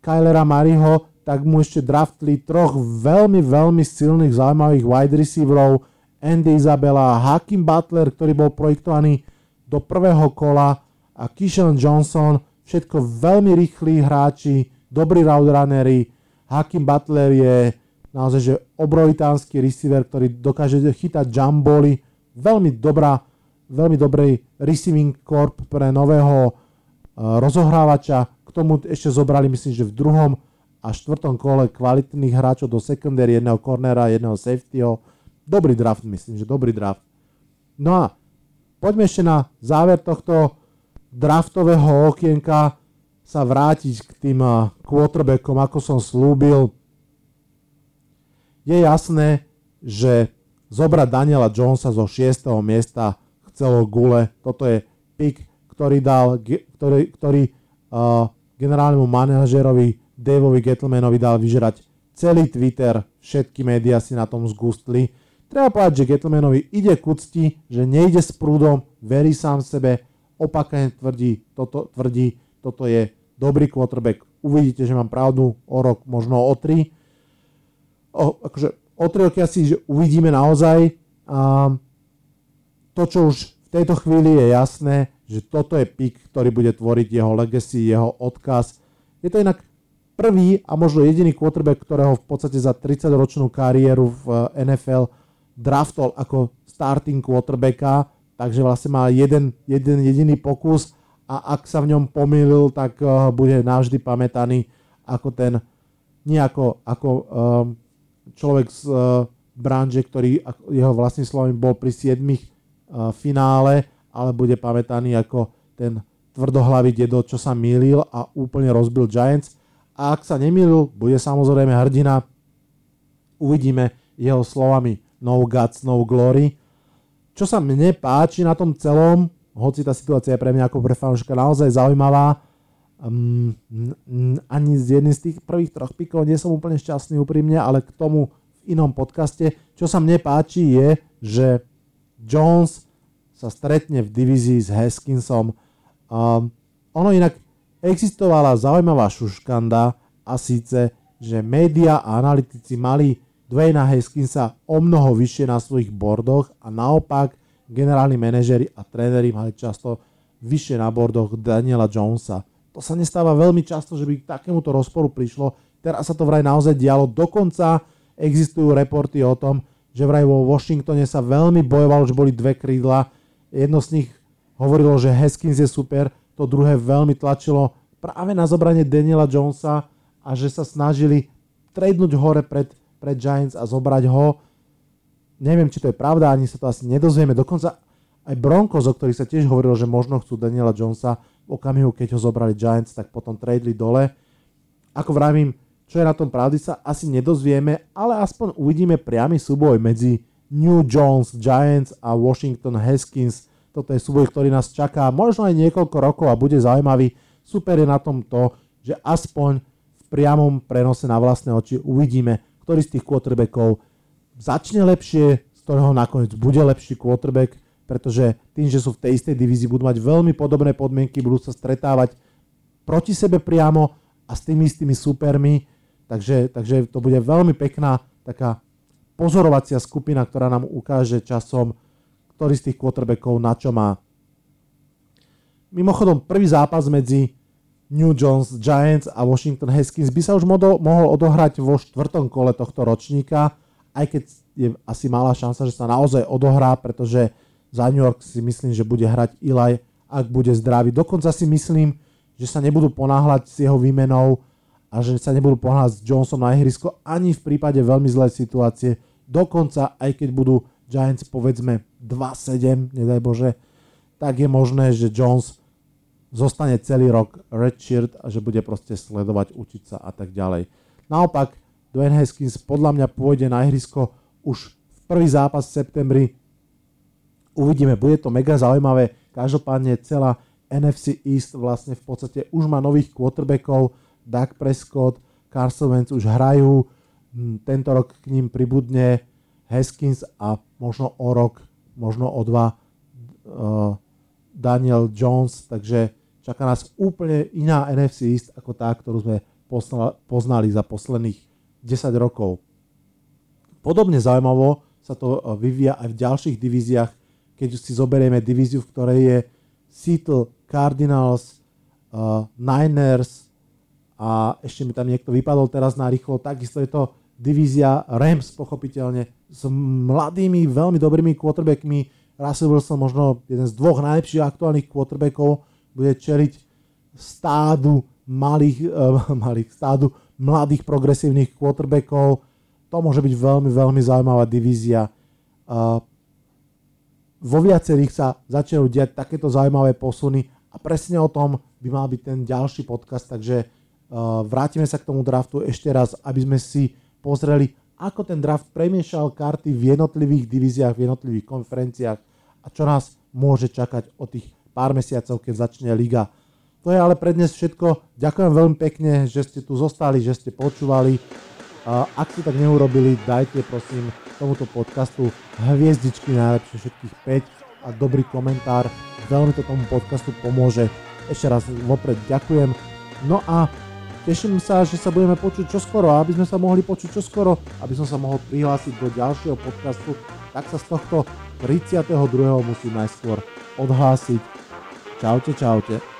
Kylera Mariho, tak mu ešte draftli troch veľmi, veľmi silných, zaujímavých wide receiverov, Andy Isabella, Hakim Butler, ktorý bol projektovaný do prvého kola a Kishon Johnson, všetko veľmi rýchli hráči, dobrí route Hakim Butler je naozaj že obrovitánsky receiver, ktorý dokáže chytať jumboly, veľmi dobrá, veľmi dobrý receiving corp pre nového uh, rozohrávača. K tomu ešte zobrali, myslím, že v druhom a štvrtom kole kvalitných hráčov do secondary, jedného cornera, jedného safetyho. Dobrý draft, myslím, že dobrý draft. No a poďme ešte na záver tohto draftového okienka sa vrátiť k tým quarterbackom, ako som slúbil. Je jasné, že zobrať Daniela Jonesa zo 6. miesta chcelo gule. Toto je pick, ktorý dal, ktorý, ktorý uh, generálnemu manažerovi Daveovi Gettlemanovi dal vyžerať celý Twitter, všetky médiá si na tom zgustli. Treba povedať, že Gettlemanovi ide k úcti, že nejde s prúdom, verí sám sebe, opakne tvrdí, toto, tvrdí, toto je dobrý quarterback. Uvidíte, že mám pravdu o rok, možno o tri. O, akože, o tri roky asi že uvidíme naozaj. A to, čo už v tejto chvíli je jasné, že toto je pik, ktorý bude tvoriť jeho legacy, jeho odkaz. Je to inak prvý a možno jediný quarterback, ktorého v podstate za 30-ročnú kariéru v NFL draftol ako starting quarterbacka takže vlastne má jeden, jeden jediný pokus a ak sa v ňom pomýlil, tak uh, bude navždy pamätaný ako ten, nie ako, um, človek z uh, branže, ktorý jeho vlastným slovom bol pri 7 uh, finále, ale bude pamätaný ako ten tvrdohlavý dedo, čo sa mýlil a úplne rozbil Giants. A ak sa nemýlil, bude samozrejme hrdina. Uvidíme jeho slovami no guts, no glory čo sa mne páči na tom celom, hoci tá situácia je pre mňa ako pre fanúšika naozaj zaujímavá, um, ani z jedných z tých prvých troch pikov nie som úplne šťastný úprimne, ale k tomu v inom podcaste. Čo sa mne páči je, že Jones sa stretne v divízii s Haskinsom. Um, ono inak existovala zaujímavá šuškanda a síce, že média a analytici mali Dwayna Haskinsa o mnoho vyššie na svojich bordoch a naopak generálni manažeri a tréneri mali často vyššie na bordoch Daniela Jonesa. To sa nestáva veľmi často, že by k takémuto rozporu prišlo. Teraz sa to vraj naozaj dialo. Dokonca existujú reporty o tom, že vraj vo Washingtone sa veľmi bojovalo, že boli dve krídla. Jedno z nich hovorilo, že Haskins je super, to druhé veľmi tlačilo práve na zobranie Daniela Jonesa a že sa snažili tradenúť hore pred pre Giants a zobrať ho. Neviem, či to je pravda, ani sa to asi nedozvieme. Dokonca aj Broncos, o ktorých sa tiež hovorilo, že možno chcú Daniela Jonesa v okamihu, keď ho zobrali Giants, tak potom tradeli dole. Ako vravím, čo je na tom pravdy, sa asi nedozvieme, ale aspoň uvidíme priamy súboj medzi New Jones Giants a Washington Haskins. Toto je súboj, ktorý nás čaká možno aj niekoľko rokov a bude zaujímavý. Super je na tom to, že aspoň v priamom prenose na vlastné oči uvidíme, ktorý z tých quarterbackov začne lepšie, z ktorého nakoniec bude lepší quarterback, pretože tým, že sú v tej istej divízii, budú mať veľmi podobné podmienky, budú sa stretávať proti sebe priamo a s tými istými supermi, takže, takže to bude veľmi pekná taká pozorovacia skupina, ktorá nám ukáže časom, ktorý z tých quarterbackov na čo má. Mimochodom, prvý zápas medzi New Jones Giants a Washington Haskins by sa už modo, mohol odohrať vo štvrtom kole tohto ročníka, aj keď je asi malá šanca, že sa naozaj odohrá, pretože za New York si myslím, že bude hrať Eli, ak bude zdravý. Dokonca si myslím, že sa nebudú ponáhľať s jeho výmenou a že sa nebudú ponáhľať s Johnson na ihrisko ani v prípade veľmi zlej situácie. Dokonca aj keď budú Giants povedzme 2-7, nedaj Bože, tak je možné, že Jones zostane celý rok redshirt a že bude proste sledovať, učiť sa a tak ďalej. Naopak, Dwayne Haskins podľa mňa pôjde na ihrisko už v prvý zápas v septembri. Uvidíme, bude to mega zaujímavé. Každopádne celá NFC East vlastne v podstate už má nových quarterbackov. Doug Prescott, Carson Wentz už hrajú. Hm, tento rok k ním pribudne Haskins a možno o rok, možno o dva uh, Daniel Jones, takže čaká nás úplne iná NFC East ako tá, ktorú sme poznali za posledných 10 rokov. Podobne zaujímavo sa to e, vyvíja aj v ďalších divíziách, keď si zoberieme divíziu, v ktorej je Seattle, Cardinals, uh, Niners a ešte mi tam niekto vypadol teraz na rýchlo, takisto je to divízia Rams pochopiteľne s mladými, veľmi dobrými quarterbackmi. Russell Wilson možno jeden z dvoch najlepších aktuálnych quarterbackov, bude čeliť stádu malých, uh, malých stádu mladých progresívnych quarterbackov. To môže byť veľmi, veľmi zaujímavá divízia. Uh, vo viacerých sa začnú diať takéto zaujímavé posuny a presne o tom by mal byť ten ďalší podcast, takže uh, vrátime sa k tomu draftu ešte raz, aby sme si pozreli, ako ten draft premiešal karty v jednotlivých divíziách, v jednotlivých konferenciách a čo nás môže čakať o tých pár mesiacov, keď začne liga. To je ale pre dnes všetko. Ďakujem veľmi pekne, že ste tu zostali, že ste počúvali. Ak ste tak neurobili, dajte prosím tomuto podcastu hviezdičky najlepšie všetkých 5 a dobrý komentár. Veľmi to tomu podcastu pomôže. Ešte raz vopred ďakujem. No a teším sa, že sa budeme počuť čoskoro a aby sme sa mohli počuť čoskoro, aby som sa mohol prihlásiť do ďalšieho podcastu, tak sa z tohto 32. musím najskôr odhlásiť. Čaute, čaute.